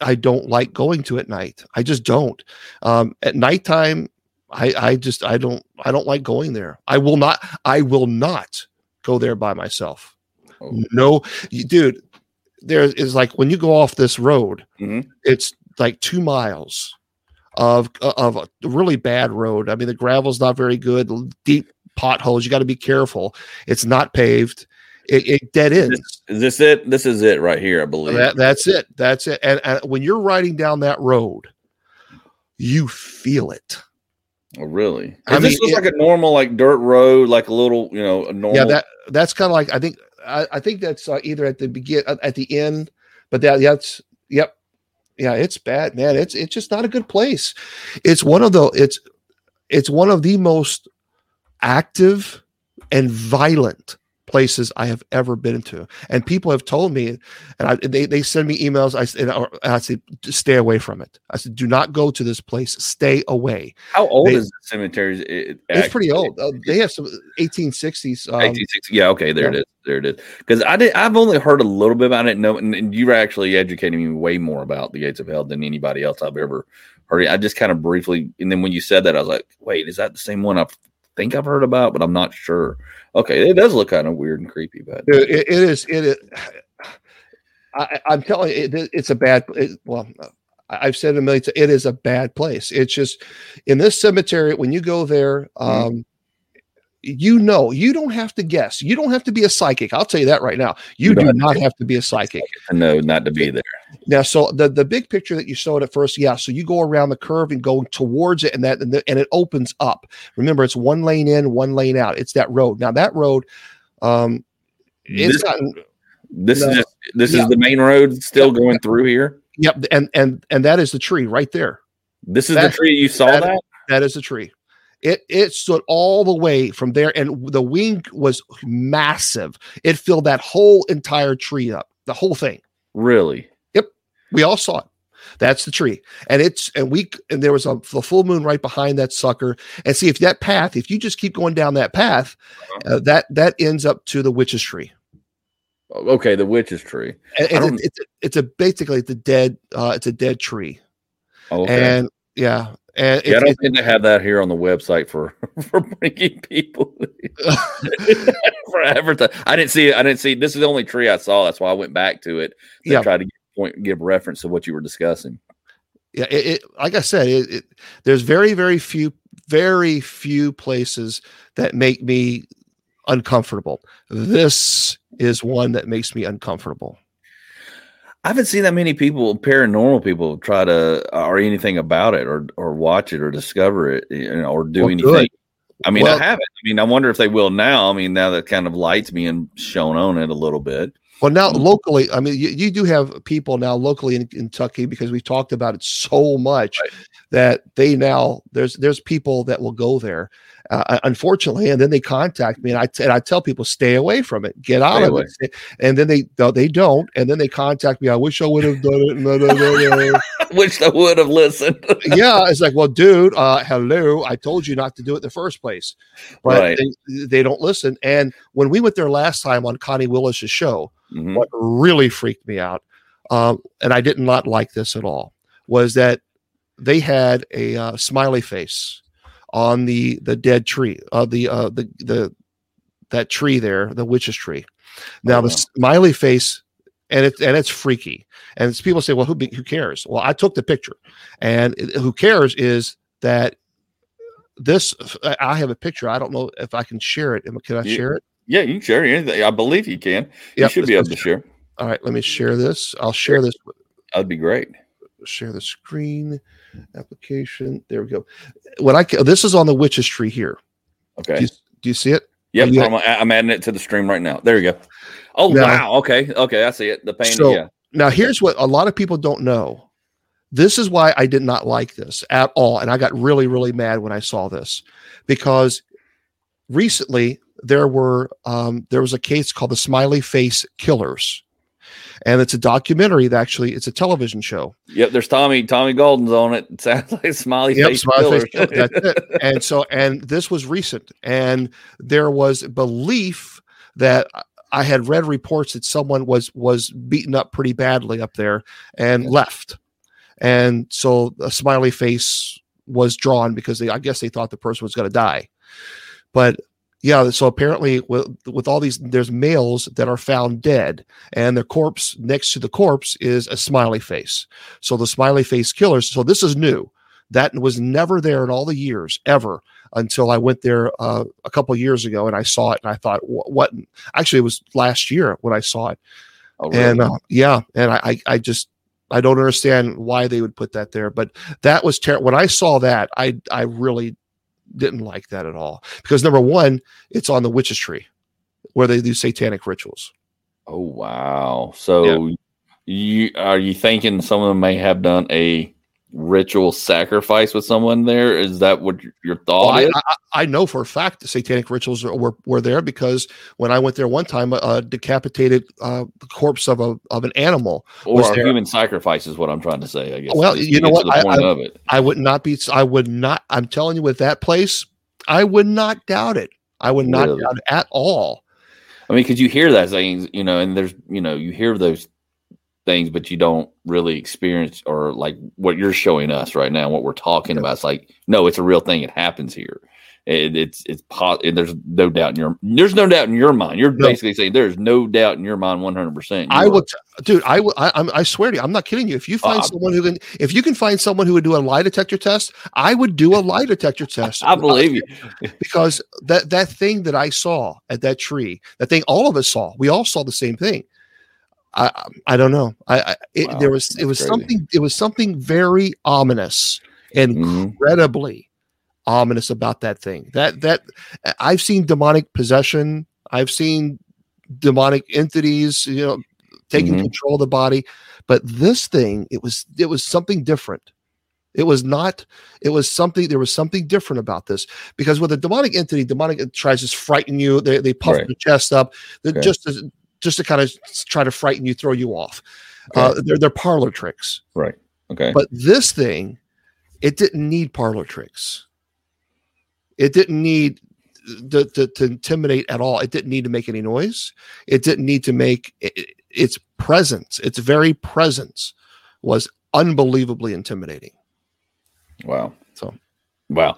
I don't like going to at night. I just don't. Um, at nighttime, I, I just, I don't, I don't like going there. I will not, I will not go there by myself. Oh. No, you- dude. There is like when you go off this road, Mhm. it's like two miles of of a really bad road. I mean, the gravel's not very good. Deep potholes. You got to be careful. It's not paved. It, it dead ends. Is this it? This is it right here, I believe. That, that's it. That's it. And, and when you're riding down that road, you feel it. oh, really? I this mean, look it- like a normal, like dirt road, like a little, you know, a normal. Yeah, that that's kind of like I think I, I think that's uh, either at the begin at the end, but that that's yep, yeah, it's bad, man. It's it's just not a good place. It's one of the it's it's one of the most active and violent places I have ever been to. And people have told me, and I, they they send me emails. I and I, and I say, stay away from it. I said, do not go to this place. Stay away. How old they- is the cemetery? It, It's pretty old. Uh, they have some 1860s. Um, 1860. Yeah, okay, there yeah. it is. There it is. Because I did. I've only heard a little bit about it. No, and, and you were actually educating me way more about the Gates of Hell than anybody else I've ever heard. I just kind of briefly, and then when you said that, I was like, "Wait, is that the same one I think I've heard about?" But I'm not sure. Okay, it does look kind of weird and creepy, but Dude, it, it is. It is. I, I'm telling you, it, it's a bad. It, well, I've said it a million times. It is a bad place. It's just in this cemetery when you go there. Um, You know, you don't have to guess. You don't have to be a psychic. I'll tell you that right now. You, You do be- have to be a psychic. No, not to be there. Now, so the the big picture that you showed at first, yeah. So you go around the curve and go towards it, and that and, the, and it opens up. Remember, it's one lane in, one lane out. It's that road. Now that road, um, it's This- This No. is just, this Yeah. is the main road still Yeah. going through here. Yep, and and and that is the tree right there. This is That- the tree you saw that- that. That is the tree. It it stood all the way from there, and the wing was massive. It filled that whole entire tree up, the whole thing. Really? Yep. We all saw it. That's the tree, and it's and we and there was a the full moon right behind that sucker. And see if that path, if you just keep going down that path, Uh-huh. uh, that that ends up to the witch's tree. Okay, the witch's tree. And, and don't- it's it's a basically it's a dead uh, it's a dead tree, Okay. and yeah, and yeah, I don't think they have that here on the website for for bringing people for advertising. I didn't see it. I didn't see. This is the only tree I saw. That's why I went back to it to Yeah. try to give point give reference to what you were discussing. yeah it, it like i said it, it there's very very few very few places that make me uncomfortable this is one that makes me uncomfortable I haven't seen that many people, paranormal people, try to uh, or anything about it, or or watch it, or discover it, you know, or do Well, anything. good. I mean, Well- I haven't. I mean, I wonder if they will now. I mean, now that kind of lights being shown on it a little bit. well now locally i mean you, you do have people now locally in kentucky because we've talked about it so much Right. that they now there's there's people that will go there uh, unfortunately and then they contact me and I and I tell people stay away from it get out Stay of away. it and then they they don't and then they contact me i wish i would have done it no, no, no. Wish I would have listened. yeah, it's like, well, dude, uh, hello, I told you not to do it in the first place, but Right. they, they don't listen. And when we went there last time on Connie Willis's show, Mhm. what really freaked me out, um, and I did not like this at all, was that they had a uh, smiley face on the the dead tree, uh, the uh, the the that tree there, the witch's tree, Now, the smiley face, and it's and it's freaky. And it's, people say, well, who who cares? Well, I took the picture, and it, who cares is that this. I have a picture. I don't know if I can share it. Can I Yeah. share it? Yeah, you can share anything. I believe you can. You Yep, should be able to is- share. All right, let me share this. I'll share this. That'd be great. Share the screen application. There we go. When I this is on the witch's tree here. Okay. Do you, do you see it? Yep. yeah. I'm, I'm adding it to the stream right now. There you go. Oh Now- wow. Okay. Okay. I see it. The painting. So- yeah. Now, here's what a lot of people don't know. This is why I did not like this at all. And I got really, really mad when I saw this because recently there were um, there was a case called the Smiley Face Killers. And it's a documentary that actually it's a television show. Yep. There's Tommy. Tommy Golden's on it. It sounds like smiley Yep, face. Smiley Face killer. That's it. And so and this was recent. And there was belief that I had read reports that someone was was beaten up pretty badly up there and left. And so a smiley face was drawn because they I guess they thought the person was going to die. But yeah, so apparently with with all these there's males that are found dead and the corpse next to the corpse is a smiley face. So the smiley face killers, so this is new. That was never there in all the years ever until I went there uh, a couple years ago and I saw it and I thought, what? Actually, it was last year when I saw it. Oh, really? And uh, yeah, and I, I, I just, I don't understand why they would put that there. But that was terrible. When I saw that, I, I really didn't like that at all because number one, it's on the witch's tree where they do satanic rituals. oh wow. So you are you thinking someone may have done a ritual sacrifice with someone there? Is that what your- your Well, thought I. I, I know for a fact the satanic rituals are- were, were there because when I went there one time, a, a decapitated uh, corpse of a of an animal. or was human sacrifice is what I'm trying to say. I guess. Well, you know what? The I- point I- of it. I would not be. I would not. I'm telling you, with that place, I would not doubt it. I would not Really? doubt it at all. I mean, because you hear that things, you know, and there's, you know, you hear those things, but you don't really experience or like what you're showing us right now, what we're talking Yeah. about. It's like, no, it's a real thing. It happens here. It, it's it's po- and there's no doubt in your there's no doubt in your mind. You're No. basically saying there's no doubt in your mind, 100. percent I will, t- dude. I will. I, I'm, I swear to you, I'm not kidding you. If you find Uh, someone who can, if you can find someone who would do a lie detector test, I would do a lie detector test. I believe you. because that that thing that I saw at that tree, that thing all of us saw, we all saw the same thing. I I don't know. I, I it, Wow, there was it was crazy. something it was something very ominous Mhm. incredibly ominous about that thing. That that I've seen demonic possession. I've seen demonic entities, you know, taking Mhm. control of the body. But this thing, it was it was something different. It was not. It was something. There was something different about this because with a demonic entity, demonic tries to frighten you. They they puff Right. their chest up, they're Okay. just just to kind of try to frighten you, throw you off. Uh, they're they're parlor tricks. Right. Okay. But this thing, it didn't need parlor tricks. It didn't need to, to, to intimidate at all. It didn't need to make any noise. It didn't need to make i- i- its presence, its very presence was unbelievably intimidating. Wow. So- wow.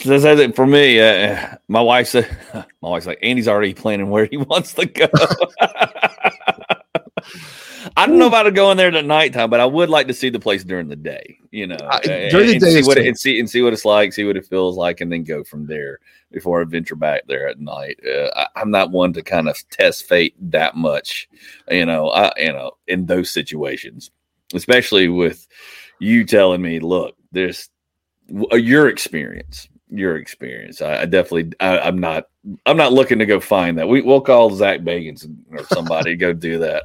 So that's it for me. Uh, my wife said, my wife's like, Andy's already planning where he wants to go. I don't know about to go in there at nighttime, but I would like to see the place during the day. You know, I- and- during the and day see what it, and see and see what it's like, see what it feels like, and then go from there before I venture back there at night. Uh, I, I'm not one to kind of test fate that much, you know. I you know in those situations, especially with you telling me, look, there's Uh, your experience your experience i, I definitely I, i'm not i'm not looking to go find that we, we'll call Zak Bagans or somebody to go do that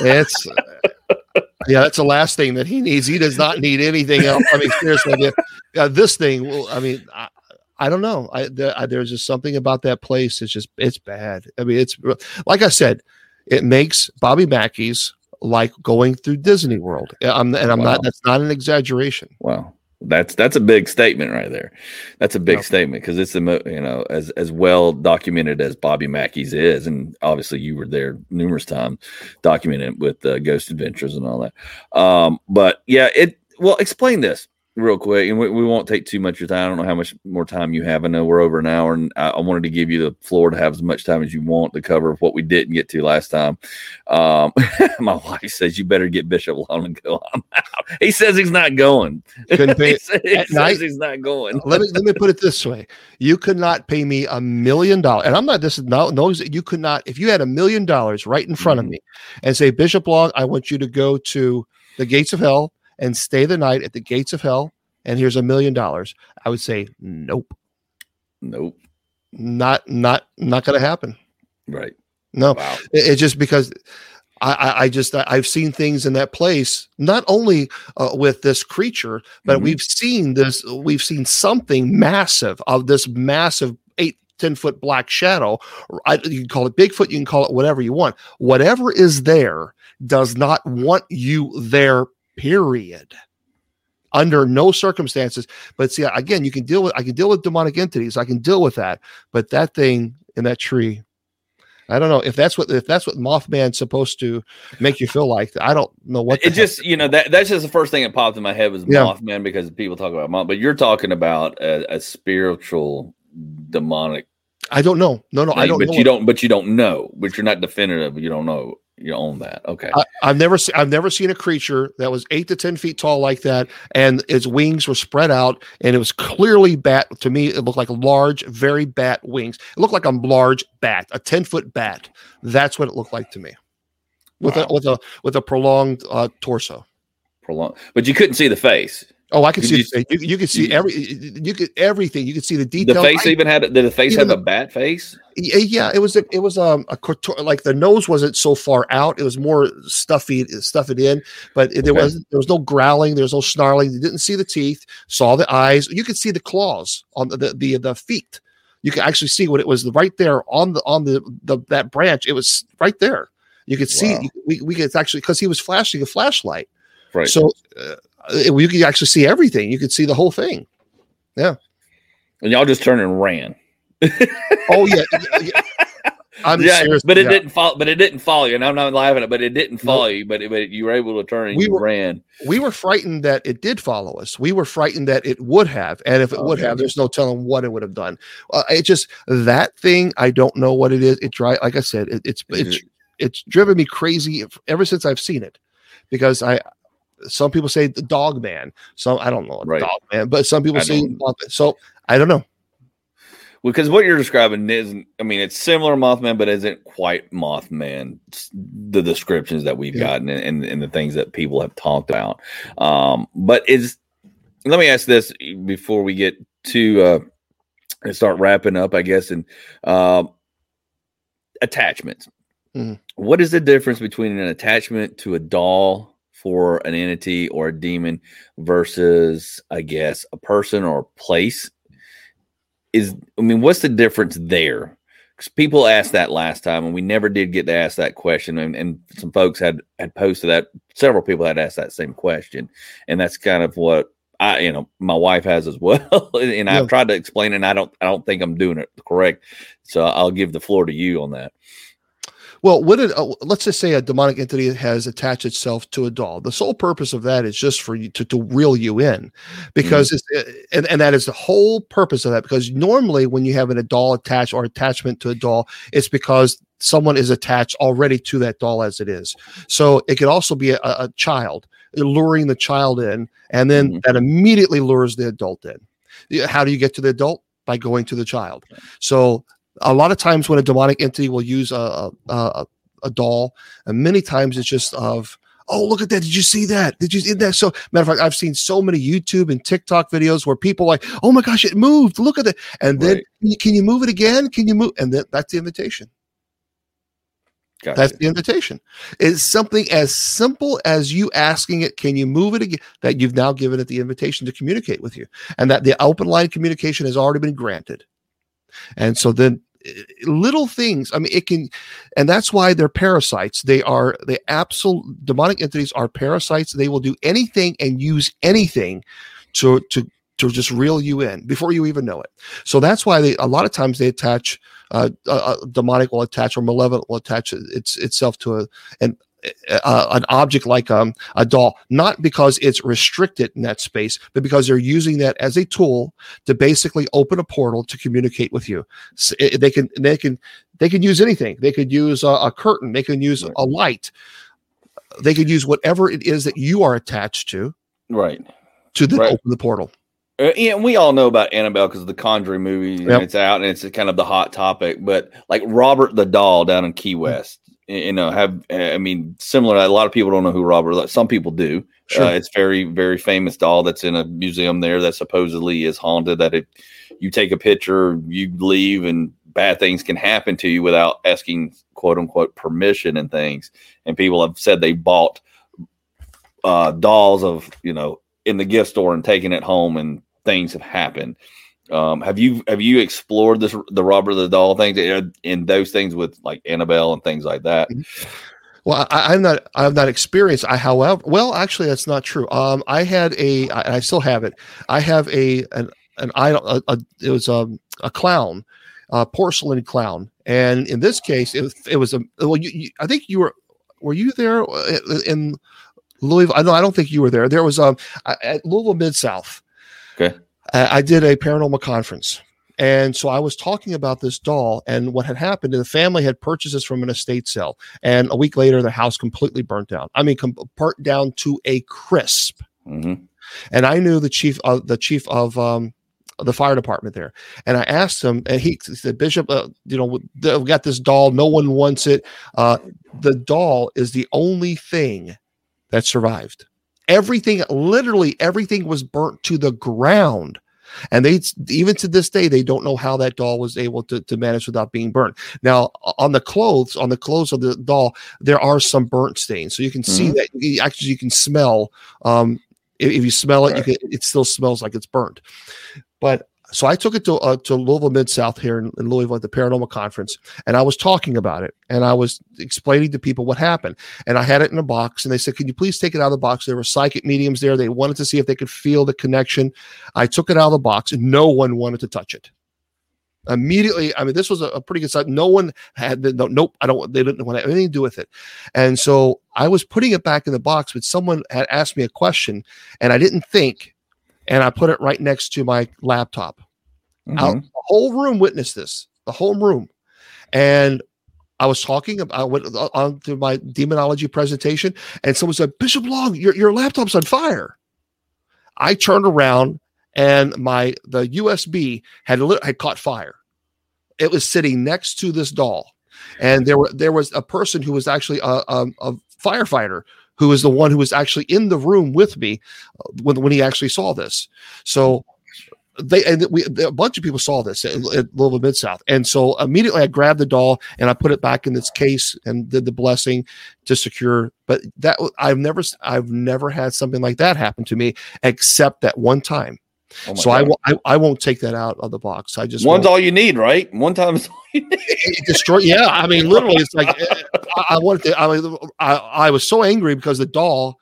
It's yeah, that's the last thing that he needs. He does not need anything else. I mean, seriously, yeah, uh, this thing. Well, I mean, I, I don't know. I, the, I there's just something about that place. It's just it's bad. I mean, it's like I said, it makes Bobby Mackey's like going through Disney World. I'm, and I'm Wow. not. That's not an exaggeration. wow that's that's a big statement right there. That's a big statement because it's the mo- you know as as well documented as bobby mackey's is and obviously you were there numerous times documented with uh, ghost adventures and all that. Um but yeah it well explain this real quick, and we, we won't take too much of your time. I don't know how much more time you have. I know we're over an hour, and I, I wanted to give you the floor to have as much time as you want to cover what we didn't get to last time. Um, my wife says you better get Bishop Long and go. I'm out. He says he's not going. Couldn't pay he says, he says night? he's not going. let me let me put it this way: you could not pay me a million dollars, and I'm not. This is no no. You could not if you had a million dollars right in front of Mhm. me and say, Bishop Long, I want you to go to the gates of hell and stay the night at the gates of hell, and here's a million dollars. I would say, nope, Nope. not not not going to happen. Right. No, Wow. it, it's just because I, I, I just I've seen things in that place, not only uh, with this creature, but Mhm. we've seen this. We've seen something massive of this massive eight ten foot black shadow. I, you can call it Bigfoot, you can call it whatever you want. Whatever is there does not want you there, period. Under no circumstances. But see, again, you can deal with I can deal with demonic entities. I can deal with that. But that thing in that tree, I don't know if that's what if that's what Mothman's supposed to make you feel like. I don't know what it just you know that that's just the first thing that popped in my head was Yeah. Mothman because people talk about Moth, but you're talking about a, a spiritual demonic I don't know. No, no, I don't but know. you don't but you don't know but you're not definitive you don't know you own that okay I, I've never seen I've never seen a creature that was eight to ten feet tall like that, and its wings were spread out, and it was clearly bat. To me, it looked like large, very bat wings. It looked like a large bat, a ten foot bat. That's what it looked like to me, with Wow. a with a with a prolonged uh, torso. prolong but you couldn't see the face Oh, I could see. you- You, you could see every. You could everything. You could see the the face I- even had did the face have the- a bat face yeah it was a, it was um a contour- like the nose wasn't so far out it was more stuffy stuff it in but it, there Okay. was there was no growling there was no snarling you didn't see the teeth saw the eyes you could see the claws on the the the, the feet you could actually see what it was right there on the on the, the that branch it was right there you could see Wow. you- we, we could actually because he was flashing a flashlight right so uh, you could actually see everything you could see the whole thing Yeah. and y'all just turned and ran oh yeah, yeah, i'm yeah, serious but it yeah. didn't follow. But it didn't follow you. And I'm not laughing at it, but it didn't follow you. But, but you were able to turn and We you were- ran. we were frightened that it did follow us. We were frightened that it would have, and if it would Okay. have, there's no telling what it would have done. Uh, it just that thing. I don't know what it is. It dry, like I said, it, it's it's it's driven me crazy ever since I've seen it, because I. Some people say the dog man. Some I don't know Right. dog man, but some people I say so. I don't know. Because what you're describing isn't, I mean, it's similar to Mothman, but isn't quite Mothman. The descriptions that we've Yeah. gotten and, and, and the things that people have talked about. Um, but is, let me ask this before we get to uh, and start wrapping up, I guess, and um, attachments. Mhm. What is the difference between an attachment to a doll for an entity or a demon versus, I guess, a person or a place? is I mean, what's the difference there? Because people asked that last time, and we never did get to ask that question. And, and some folks had had posted that. Several people had asked that same question, and that's kind of what I, you know, my wife has as well. and Yeah. I've tried to explain, it, and I don't, I don't think I'm doing it correct. So I'll give the floor to you on that. Well, what it, uh, let's just say a demonic entity has attached itself to a doll. The sole purpose of that is just for you to, to reel you in, because it's uh, and, and that is the whole purpose of that. Because normally, when you have an, a doll attached or attachment to a doll, it's because someone is attached already to that doll as it is. So it could also be a, a child luring the child in, and then Mhm. that immediately lures the adult in. How do you get to the adult? By going to the child. So a lot of times when a demonic entity will use a a, a, doll, and many times it's just of oh look at that. Did you see that? Did you see that so matter of fact i've seen so many youtube and tiktok videos where people like oh my gosh it moved. Look at that and then Right. "Can you- move it again? Can you move and then that's the invitation. Gotcha. that's the invitation. It's something as simple as you asking it can you move it again that you've now given it the invitation to communicate with you and that the open line communication has already been granted. And so then little things i mean it can and that's why they're parasites. They are the absolute demonic entities are parasites. They will do anything and use anything to to to just reel you in before you even know it. So that's why they a lot of times they attach uh, a, a demonic will attach or malevolent will attach its itself to a and uh, an object like um, a doll, not because it's restricted in that space, but because they're using that as a tool to basically open a portal to communicate with you. So it, they can they can they can use anything. They could use a, a curtain. They can use Right. a light. They could use whatever it is that you are attached to Right. to then Right. open the portal. Uh, yeah, we all know about Annabelle because of the Conjuring movie, Yep. and it's out, and it's kind of the hot topic. But like Robert the Doll down in Key West, y- you know, have uh, I mean, similar. A lot of people don't know who Robert. like, Some people do. Sure. Uh, it's very, very famous doll that's in a museum there that supposedly is haunted. That if you take a picture, you leave, and bad things can happen to you without asking quote unquote permission and things. And people have said they bought uh, dolls of you know in the gift store and taking it home, and things have happened. Um, have you have you explored this the Robert the doll thing in- those things with like Annabelle and things like that? Well, I, I'm not. I'm not experienced. I, however, well, actually, that's not true. Um, I had a. I, I still have it. I have a an an idol. A, a, it was a a clown, a porcelain clown, and in this case, it was, it was a. Well, you, you, I think you were. Were you there uh, in Louisville? I know. I don't think you were there. There was um at Louisville Mid South. Okay. I I did a paranormal conference. And so I was talking about this doll and what had happened. And the family had purchased this from an estate sale. And a week later, the house completely burnt down. I mean, com- burnt down to a crisp. hmm And I knew the chief of the chief of um, the fire department there. And I asked him, and he said, Bishop, uh, you know, we got this doll. No one wants it. Uh, the doll is the only thing that survived. Everything, literally everything was burnt to the ground. And they, even to this day, they don't know how that doll was able to, to manage without being burnt. Now, on the clothes, on the clothes of the doll, there are some burnt stains. So you can see Mhm. that actually you can smell. Um, if, if you smell it, you can, it still smells like it's burnt. But so I took it to uh, to Louisville Mid South here in, in Louisville at the Paranormal Conference, and I was talking about it, and I was explaining to people what happened, and I had it in a box, and they said, "Can you please take it out of the box?" There were psychic mediums there; they wanted to see if they could feel the connection. I took it out of the box, and no one wanted to touch it. Immediately, I mean, this was a, a pretty good site. No one had the no, nope. I don't. They didn't want to have anything to do with it, and so I was putting it back in the box. But someone had asked me a question, and I didn't think, and I put it right next to my laptop. Out Mhm. the whole room witnessed this the whole room. And i was talking about I went on to my demonology presentation and someone said bishop long your, your laptop's on fire. I turned around and my the usb had lit, had caught fire. It was sitting next to this doll. And there were there was a person who was actually a, a, a firefighter who was the one who was actually in the room with me uh, when, when he actually saw this so they and we a bunch of people saw this at, at Louisville Mid South, and so immediately I grabbed the doll and I put it back in its case and did the blessing to secure. But that I've never I've never had something like that happen to me except that one time. Oh so I, won't- I I won't take that out of the box. I just one's won't- all you need, right? One time is all you need. it destroy. Yeah, I mean, literally, it's like eh, I, I wanted to. I, I I was so angry because the doll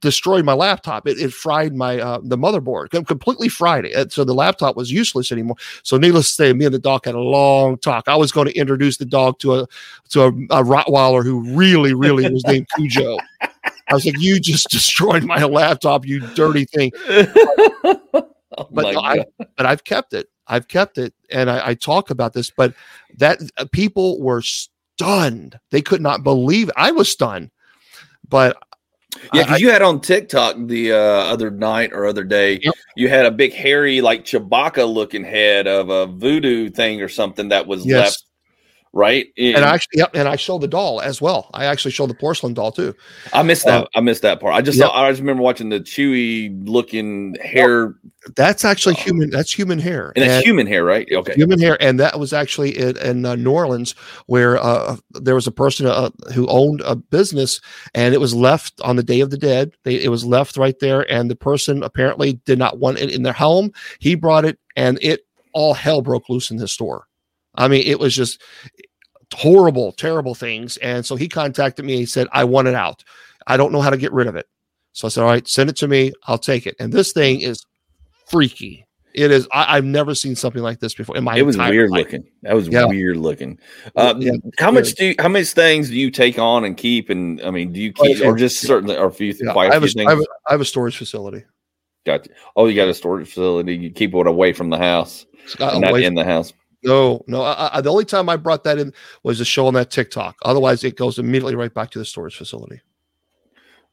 destroyed my laptop. It, it fried my uh, the motherboard, com- completely fried it. So the laptop was useless anymore. So needless to say, me and the dog had a long talk. I was going to introduce the dog to a to a, a Rottweiler who really, really was named Cujo. I was like, "You just destroyed my laptop, you dirty thing." oh But no, I- but I've kept it. I've kept it, and I, I talk about this. But that uh, people were stunned; they could not believe. It. I was stunned, but Yeah, because you had on TikTok the uh, other night or other day, Yep. you had a big hairy, like Chewbacca looking head of a voodoo thing or something that was Yes. left, right? and I actually, yep, and I showed the doll as well. I actually showed the porcelain doll too. I missed that. uh, I missed that part. I just Yep. saw, I just remember watching the chewy looking hair, That's actually Oh. human. That's human hair, and it's human hair, right? Okay. human hair, and that was actually in, in uh, New Orleans, where uh, there was a person uh, who owned a business, and it was left on the Day of the Dead. They, it was left right there, and the person apparently did not want it in their home. He brought it, and it all hell broke loose in his store. I mean, it was just horrible, terrible things. And so he contacted me. He said, "I want it out. I don't know how to get rid of it." So I said, "All right, send it to me. I'll take it." And this thing is freaky. It is. I, have never seen something like this before in my. Life. It was weird life. looking. That was yeah. weird looking. Uh, yeah, how much do you, how much things do you take on and keep? And I mean, do you keep or just certainly or a few, yeah, I, have a, I, have a, I have a storage facility. Gotcha. Oh, you got a storage facility. You keep it away from the house, not in the house. No, no. I, I, the only time I brought that in was to show on that TikTok. Otherwise, it goes immediately right back to the storage facility.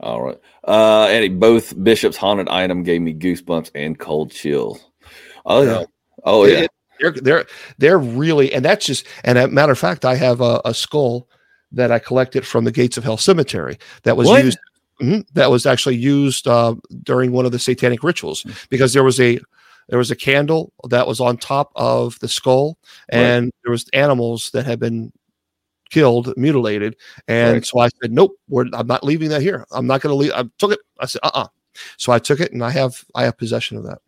All right, uh, Eddie. Both Bishop's haunted item gave me goosebumps and cold chills. Oh yeah. Oh yeah. they're they're they're really, and that's just. And a matter of fact, I have a, a skull that I collected from the Gates of Hell Cemetery that was what? used. Mm-hmm, that was actually used uh, during one of the satanic rituals hmm. because there was a there was a candle that was on top of the skull, and right. there was animals that had been killed, mutilated, and right. so I said, "Nope, I'm not leaving that here. I'm not going to leave." I took it. I said, "Uh, uh So I took it, and I have I have possession of that.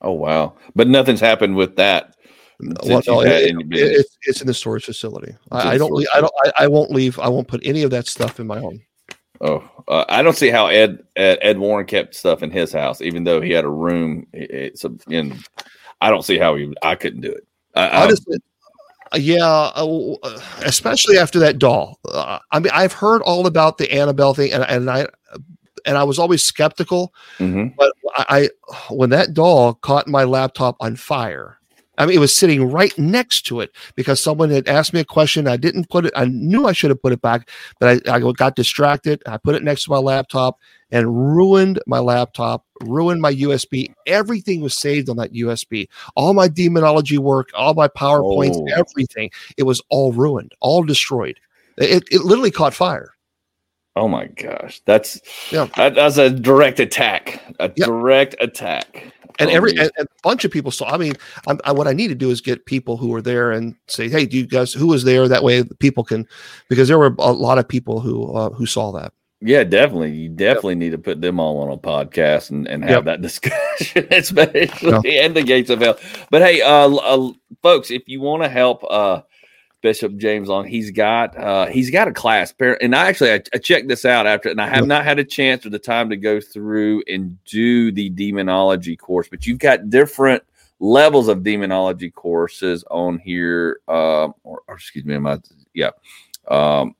Oh wow! But nothing's happened with that. Well, no, it, it, it's, it's in the storage facility. I, I, don't. Leave, I don't. I, I, won't leave. I won't put any of that stuff in my home. Oh, uh, I don't see how Ed, Ed, Ed Warren kept stuff in his house, even though he had a room. It's a, and I don't see how he. I couldn't do it. I, Honestly, yeah, uh, especially after that doll. Uh, I mean, I've heard all about the Annabelle thing, and, and I and I was always skeptical. Mm-hmm. But I, when that doll caught my laptop on fire, I mean, it was sitting right next to it because someone had asked me a question. I didn't put it. I knew I should have put it back, but I, I got distracted. I put it next to my laptop and ruined my laptop, ruined my USB. Everything was saved on that USB. All my demonology work, all my PowerPoints, oh. everything. It was all ruined, all destroyed. It, it literally caught fire. Oh my gosh, that's yeah. that's a direct attack, a yep. direct attack. And oh, every and, and, a bunch of people saw. I mean, I, what I need to do is get people who were there and say, "Hey, do you guys who was there?" That way, people can, because there were a lot of people who uh, who saw that. Yeah, definitely. You definitely yep. need to put them all on a podcast and, and have yep. that discussion, especially and the gates of hell. But hey, uh, uh folks, if you want to help uh Bishop James Long. He's got uh, he's got a class, pair, and I actually I, I, checked this out after, and I have not had a chance or the time to go through and do the demonology course. But you've got different levels of demonology courses on here, um, or, or, excuse me, my yeah. Um,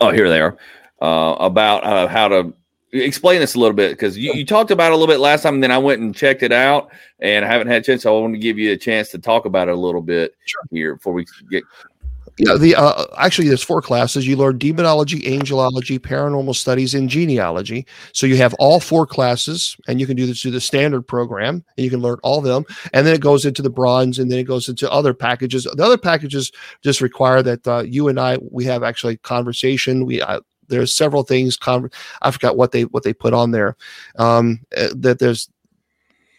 oh, here they are uh, about uh, how to explain this a little bit because you, you, talked about it a little bit last time and then i went and checked it out and i haven't had a chance so i want to give you a chance to talk about it a little bit sure. here before we get yeah the uh, actually there's four classes. You learn demonology angelology paranormal studies and genealogy. So you have all four classes and you can do this through the standard program and you can learn all of them. And then it goes into the bronze and then it goes into other packages. The other packages just require that uh, you and i we have actually conversation. We uh, there's several things. Con- I forgot what they what they put on there. Um, eh, that there's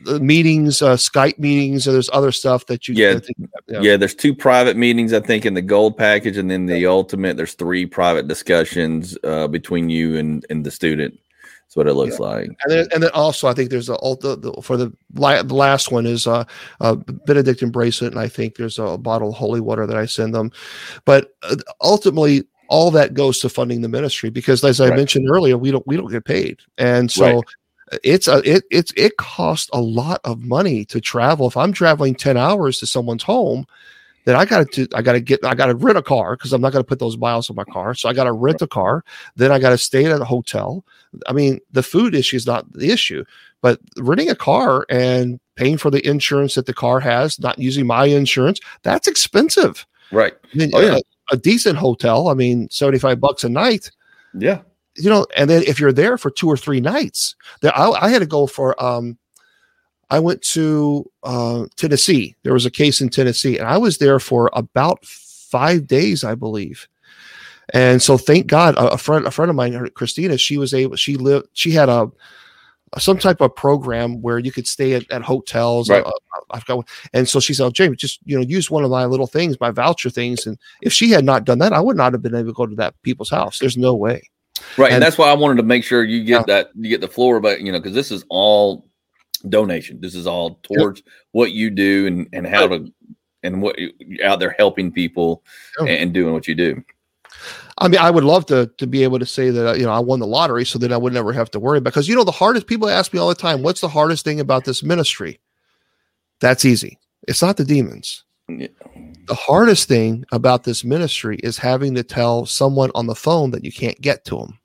the meetings, uh, Skype meetings, or there's other stuff that you. Yeah, yeah, yeah. There's two private meetings, I think, in the gold package, and then the ultimate. There's three private discussions uh, between you and and the student. That's what it looks yeah. like. And then, and then also, I think there's a the, the, for the the last one is uh, a Benedictine bracelet, and I think there's a bottle of holy water that I send them. But uh, ultimately, all that goes to funding the ministry because as I right. mentioned earlier, we don't we don't get paid. And so right. it's a it it's it costs a lot of money to travel. If I'm traveling 10 hours to someone's home, then I got to I got to get I got to rent a car because I'm not going to put those miles on my car. So I got to rent a car. Then I got to stay at a hotel. I mean, the food issue is not the issue, but renting a car and paying for the insurance that the car has, not using my insurance, that's expensive. Right. I mean, oh, yeah. Uh, a decent hotel. I mean, 75 bucks a night. Yeah. You know, and then if you're there for two or three nights, there I, I had to go for um I went to uh Tennessee. There was a case in Tennessee, and I was there for about five days, I believe. And so thank God a, a friend a friend of mine, Christina, she was able she lived she had a some type of program where you could stay at, at hotels. Right. Uh, I've got one. And so she said, oh, James, just, you know, use one of my little things, my voucher things. And if she had not done that, I would not have been able to go to that people's house. There's no way. Right. And, and that's why I wanted to make sure you get yeah. that, you get the floor, but you know, cause this is all donation. This is all towards what you do and, and how to, and what you out there helping people and doing what you do. I mean, I would love to to be able to say that you know I won the lottery, so that I would never have to worry. Because you know, the hardest people ask me all the time, "What's the hardest thing about this ministry?" That's easy. It's not the demons. Yeah. The hardest thing about this ministry is having to tell someone on the phone that you can't get to them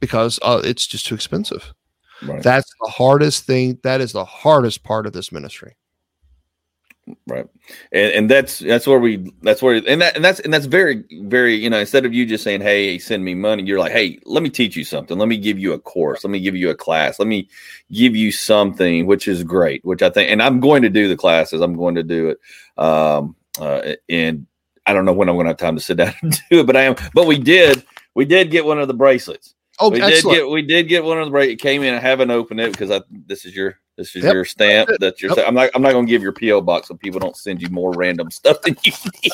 because uh, it's just too expensive. Right. That's the hardest thing. That is the hardest part of this ministry. Right and, and that's that's where we that's where and that and that's and that's very very you know instead of you just saying hey send me money you're like hey let me teach you something let me give you a course let me give you a class let me give you something which is great which i think and i'm going to do the classes i'm going to do it um uh and i don't know when i'm going to have time to sit down and do it but i am but we did we did get one of the bracelets Oh, we excellent. did get we did get one of the bracelets. It came in. I haven't opened it because I this is your this is Yep. your stamp that you're. Yep. I'm not I'm not going to give your PO box so people don't send you more random stuff than you need.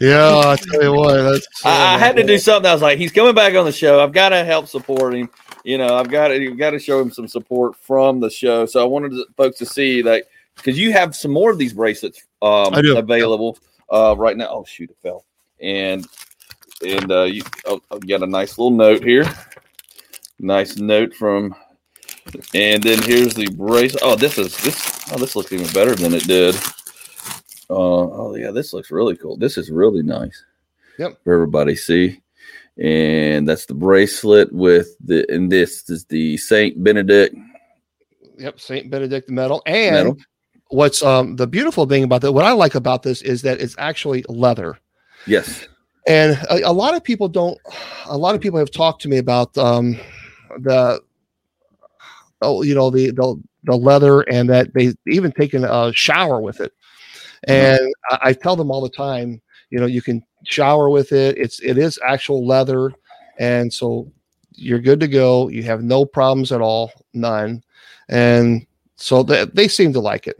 yeah, I tell you what, that's, I, I had to do something. I was like, he's coming back on the show. I've got to help support him. You know, I've got to you've got to show him some support from the show. So I wanted to, folks to see that because you have some more of these bracelets um, available uh, right now. Oh shoot, it fell. And and uh, you oh, I've got a nice little note here. Nice note from. And then here's the bracelet. Oh, this is this. Oh, this looks even better than it did. Uh, oh yeah, this looks really cool. This is really nice. Yep. For everybody see. And that's the bracelet with the and this is the Saint Benedict Yep, Saint Benedict medal. And medal. what's um the beautiful thing about that, what I like about this is that it's actually leather. Yes. And a, a lot of people don't. A lot of people have talked to me about um the you know the the the leather and that they even taken a shower with it. And I, I tell them all the time, you know, you can shower with it. It's it is actual leather, and so you're good to go. You have no problems at all, none. And so they, they seem to like it.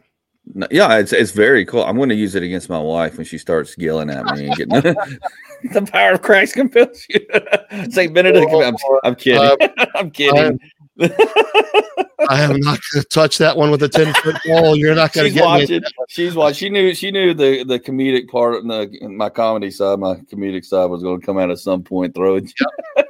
Yeah, it's it's very cool. I'm going to use it against my wife when she starts yelling at me and getting the power of Christ compels you. Saint Benedict. I'm, I'm kidding. Uh, I'm kidding. I am not going to touch that one with a ten foot pole. You're not going to get me. watching. She's watching. She knew. She knew the the comedic part and the my comedy side, my comedic side was going to come out at some point. Throw it.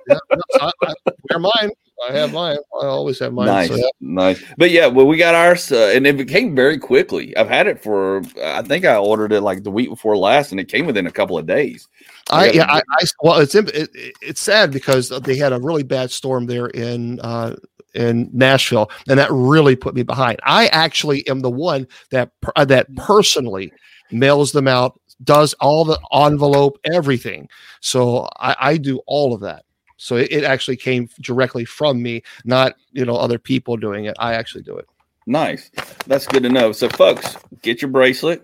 Yeah, no, I, I wear mine. I have mine. I always have mine. nice, So, yeah. nice. But yeah, well, we got ours, uh, and it came very quickly. I've had it for. I think I ordered it like the week before last, and it came within a couple of days. I got yeah, I, I well, it's it, it- it's sad because they had a really bad storm there in uh, in Nashville, and that really put me behind. I actually am the one that uh, that personally mails them out, does all the envelope, everything. So I, I do all of that. So it, it actually came directly from me, not you know other people doing it. I actually do it. Nice. That's good to know. So, folks, get your bracelet.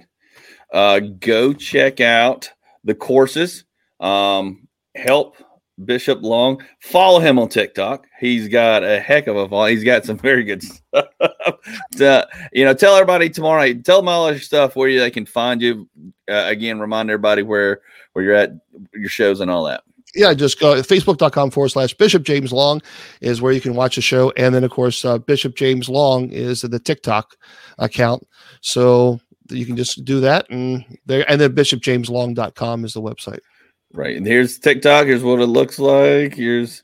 Uh, go check out the courses. Um, help Bishop Long. Follow him on TikTok. He's got a heck of a follow. He's got some very good stuff. to, you know, tell everybody tomorrow. Tell them all your stuff where they can find you. Uh, again, remind everybody where where you're at, your shows and all that. yeah, just go facebook.com forward slash Bishop James Long is where you can watch the show. And then, of course, uh, Bishop James Long is the TikTok account. So you can just do that. And there, and then bishopjameslong.com is the website. Right. And here's TikTok. Here's what it looks like. Here's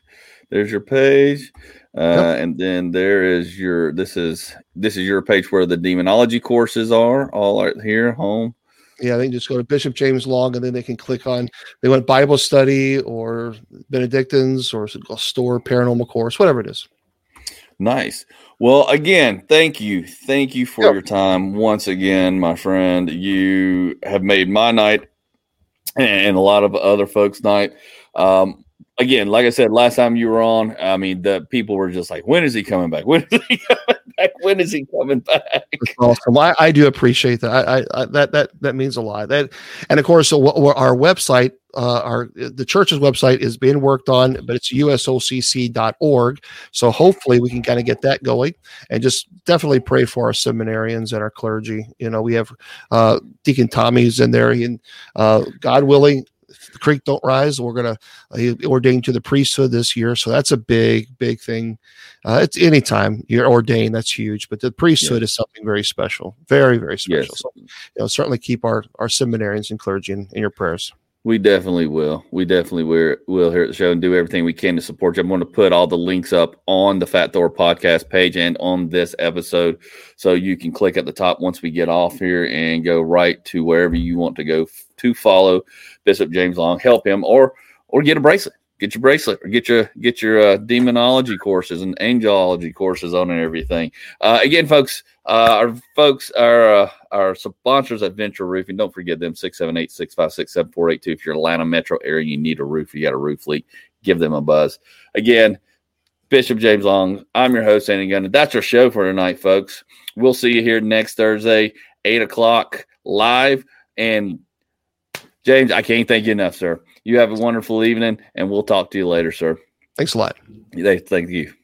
there's your page. Uh, and then there is your this is this is your page where the demonology courses are all right here home. Yeah, they can just go to Bishop James Long and then they can click on, they want Bible study or Benedictines or a store paranormal course, whatever it is. Nice. Well, again, thank you. Thank you for Yep. your time once again, my friend. You have made my night and a lot of other folks' night. Um, again, like I said, last time you were on, I mean, the people were just like, when is he coming back? When is he coming back? When is he coming back? That's awesome. I, I do appreciate that. I, I, I that that that means a lot. That and of course, our website, uh, our the church's website is being worked on, but it's usocc.org. So hopefully we can kind of get that going, and just definitely pray for our seminarians and our clergy. You know, we have uh, Deacon Tommy's in there, and uh, God willing. The creek don't rise. We're gonna uh, ordained to the priesthood this year, so that's a big, big thing. Uh, it's anytime you're ordained, that's huge. But the priesthood is something very special, very, very special. Yes. So, you know, certainly keep our our seminarians and clergy in, in your prayers. We definitely will. We definitely will, here at the show and do everything we can to support you. I'm going to put all the links up on the Fat Thor podcast page and on this episode. So you can click at the top once we get off here and go right to wherever you want to go to follow Bishop James Long, help him, or or get a bracelet get your bracelet or get your get your uh, demonology courses and angelology courses on and everything. Uh, again, folks, uh, our folks, our uh, our sponsors at Venture Roofing. Don't forget them 678-656-7482. If you're Atlanta metro area, you need a roof, you got a roof leak, give them a buzz. Again, Bishop James Long. I'm your host, Andy Gunn. That's our show for tonight, folks. We'll see you here next Thursday, eight o'clock live. And James, I can't thank you enough, sir. You have a wonderful evening, and we'll talk to you later, sir. Thanks a lot. Thank you.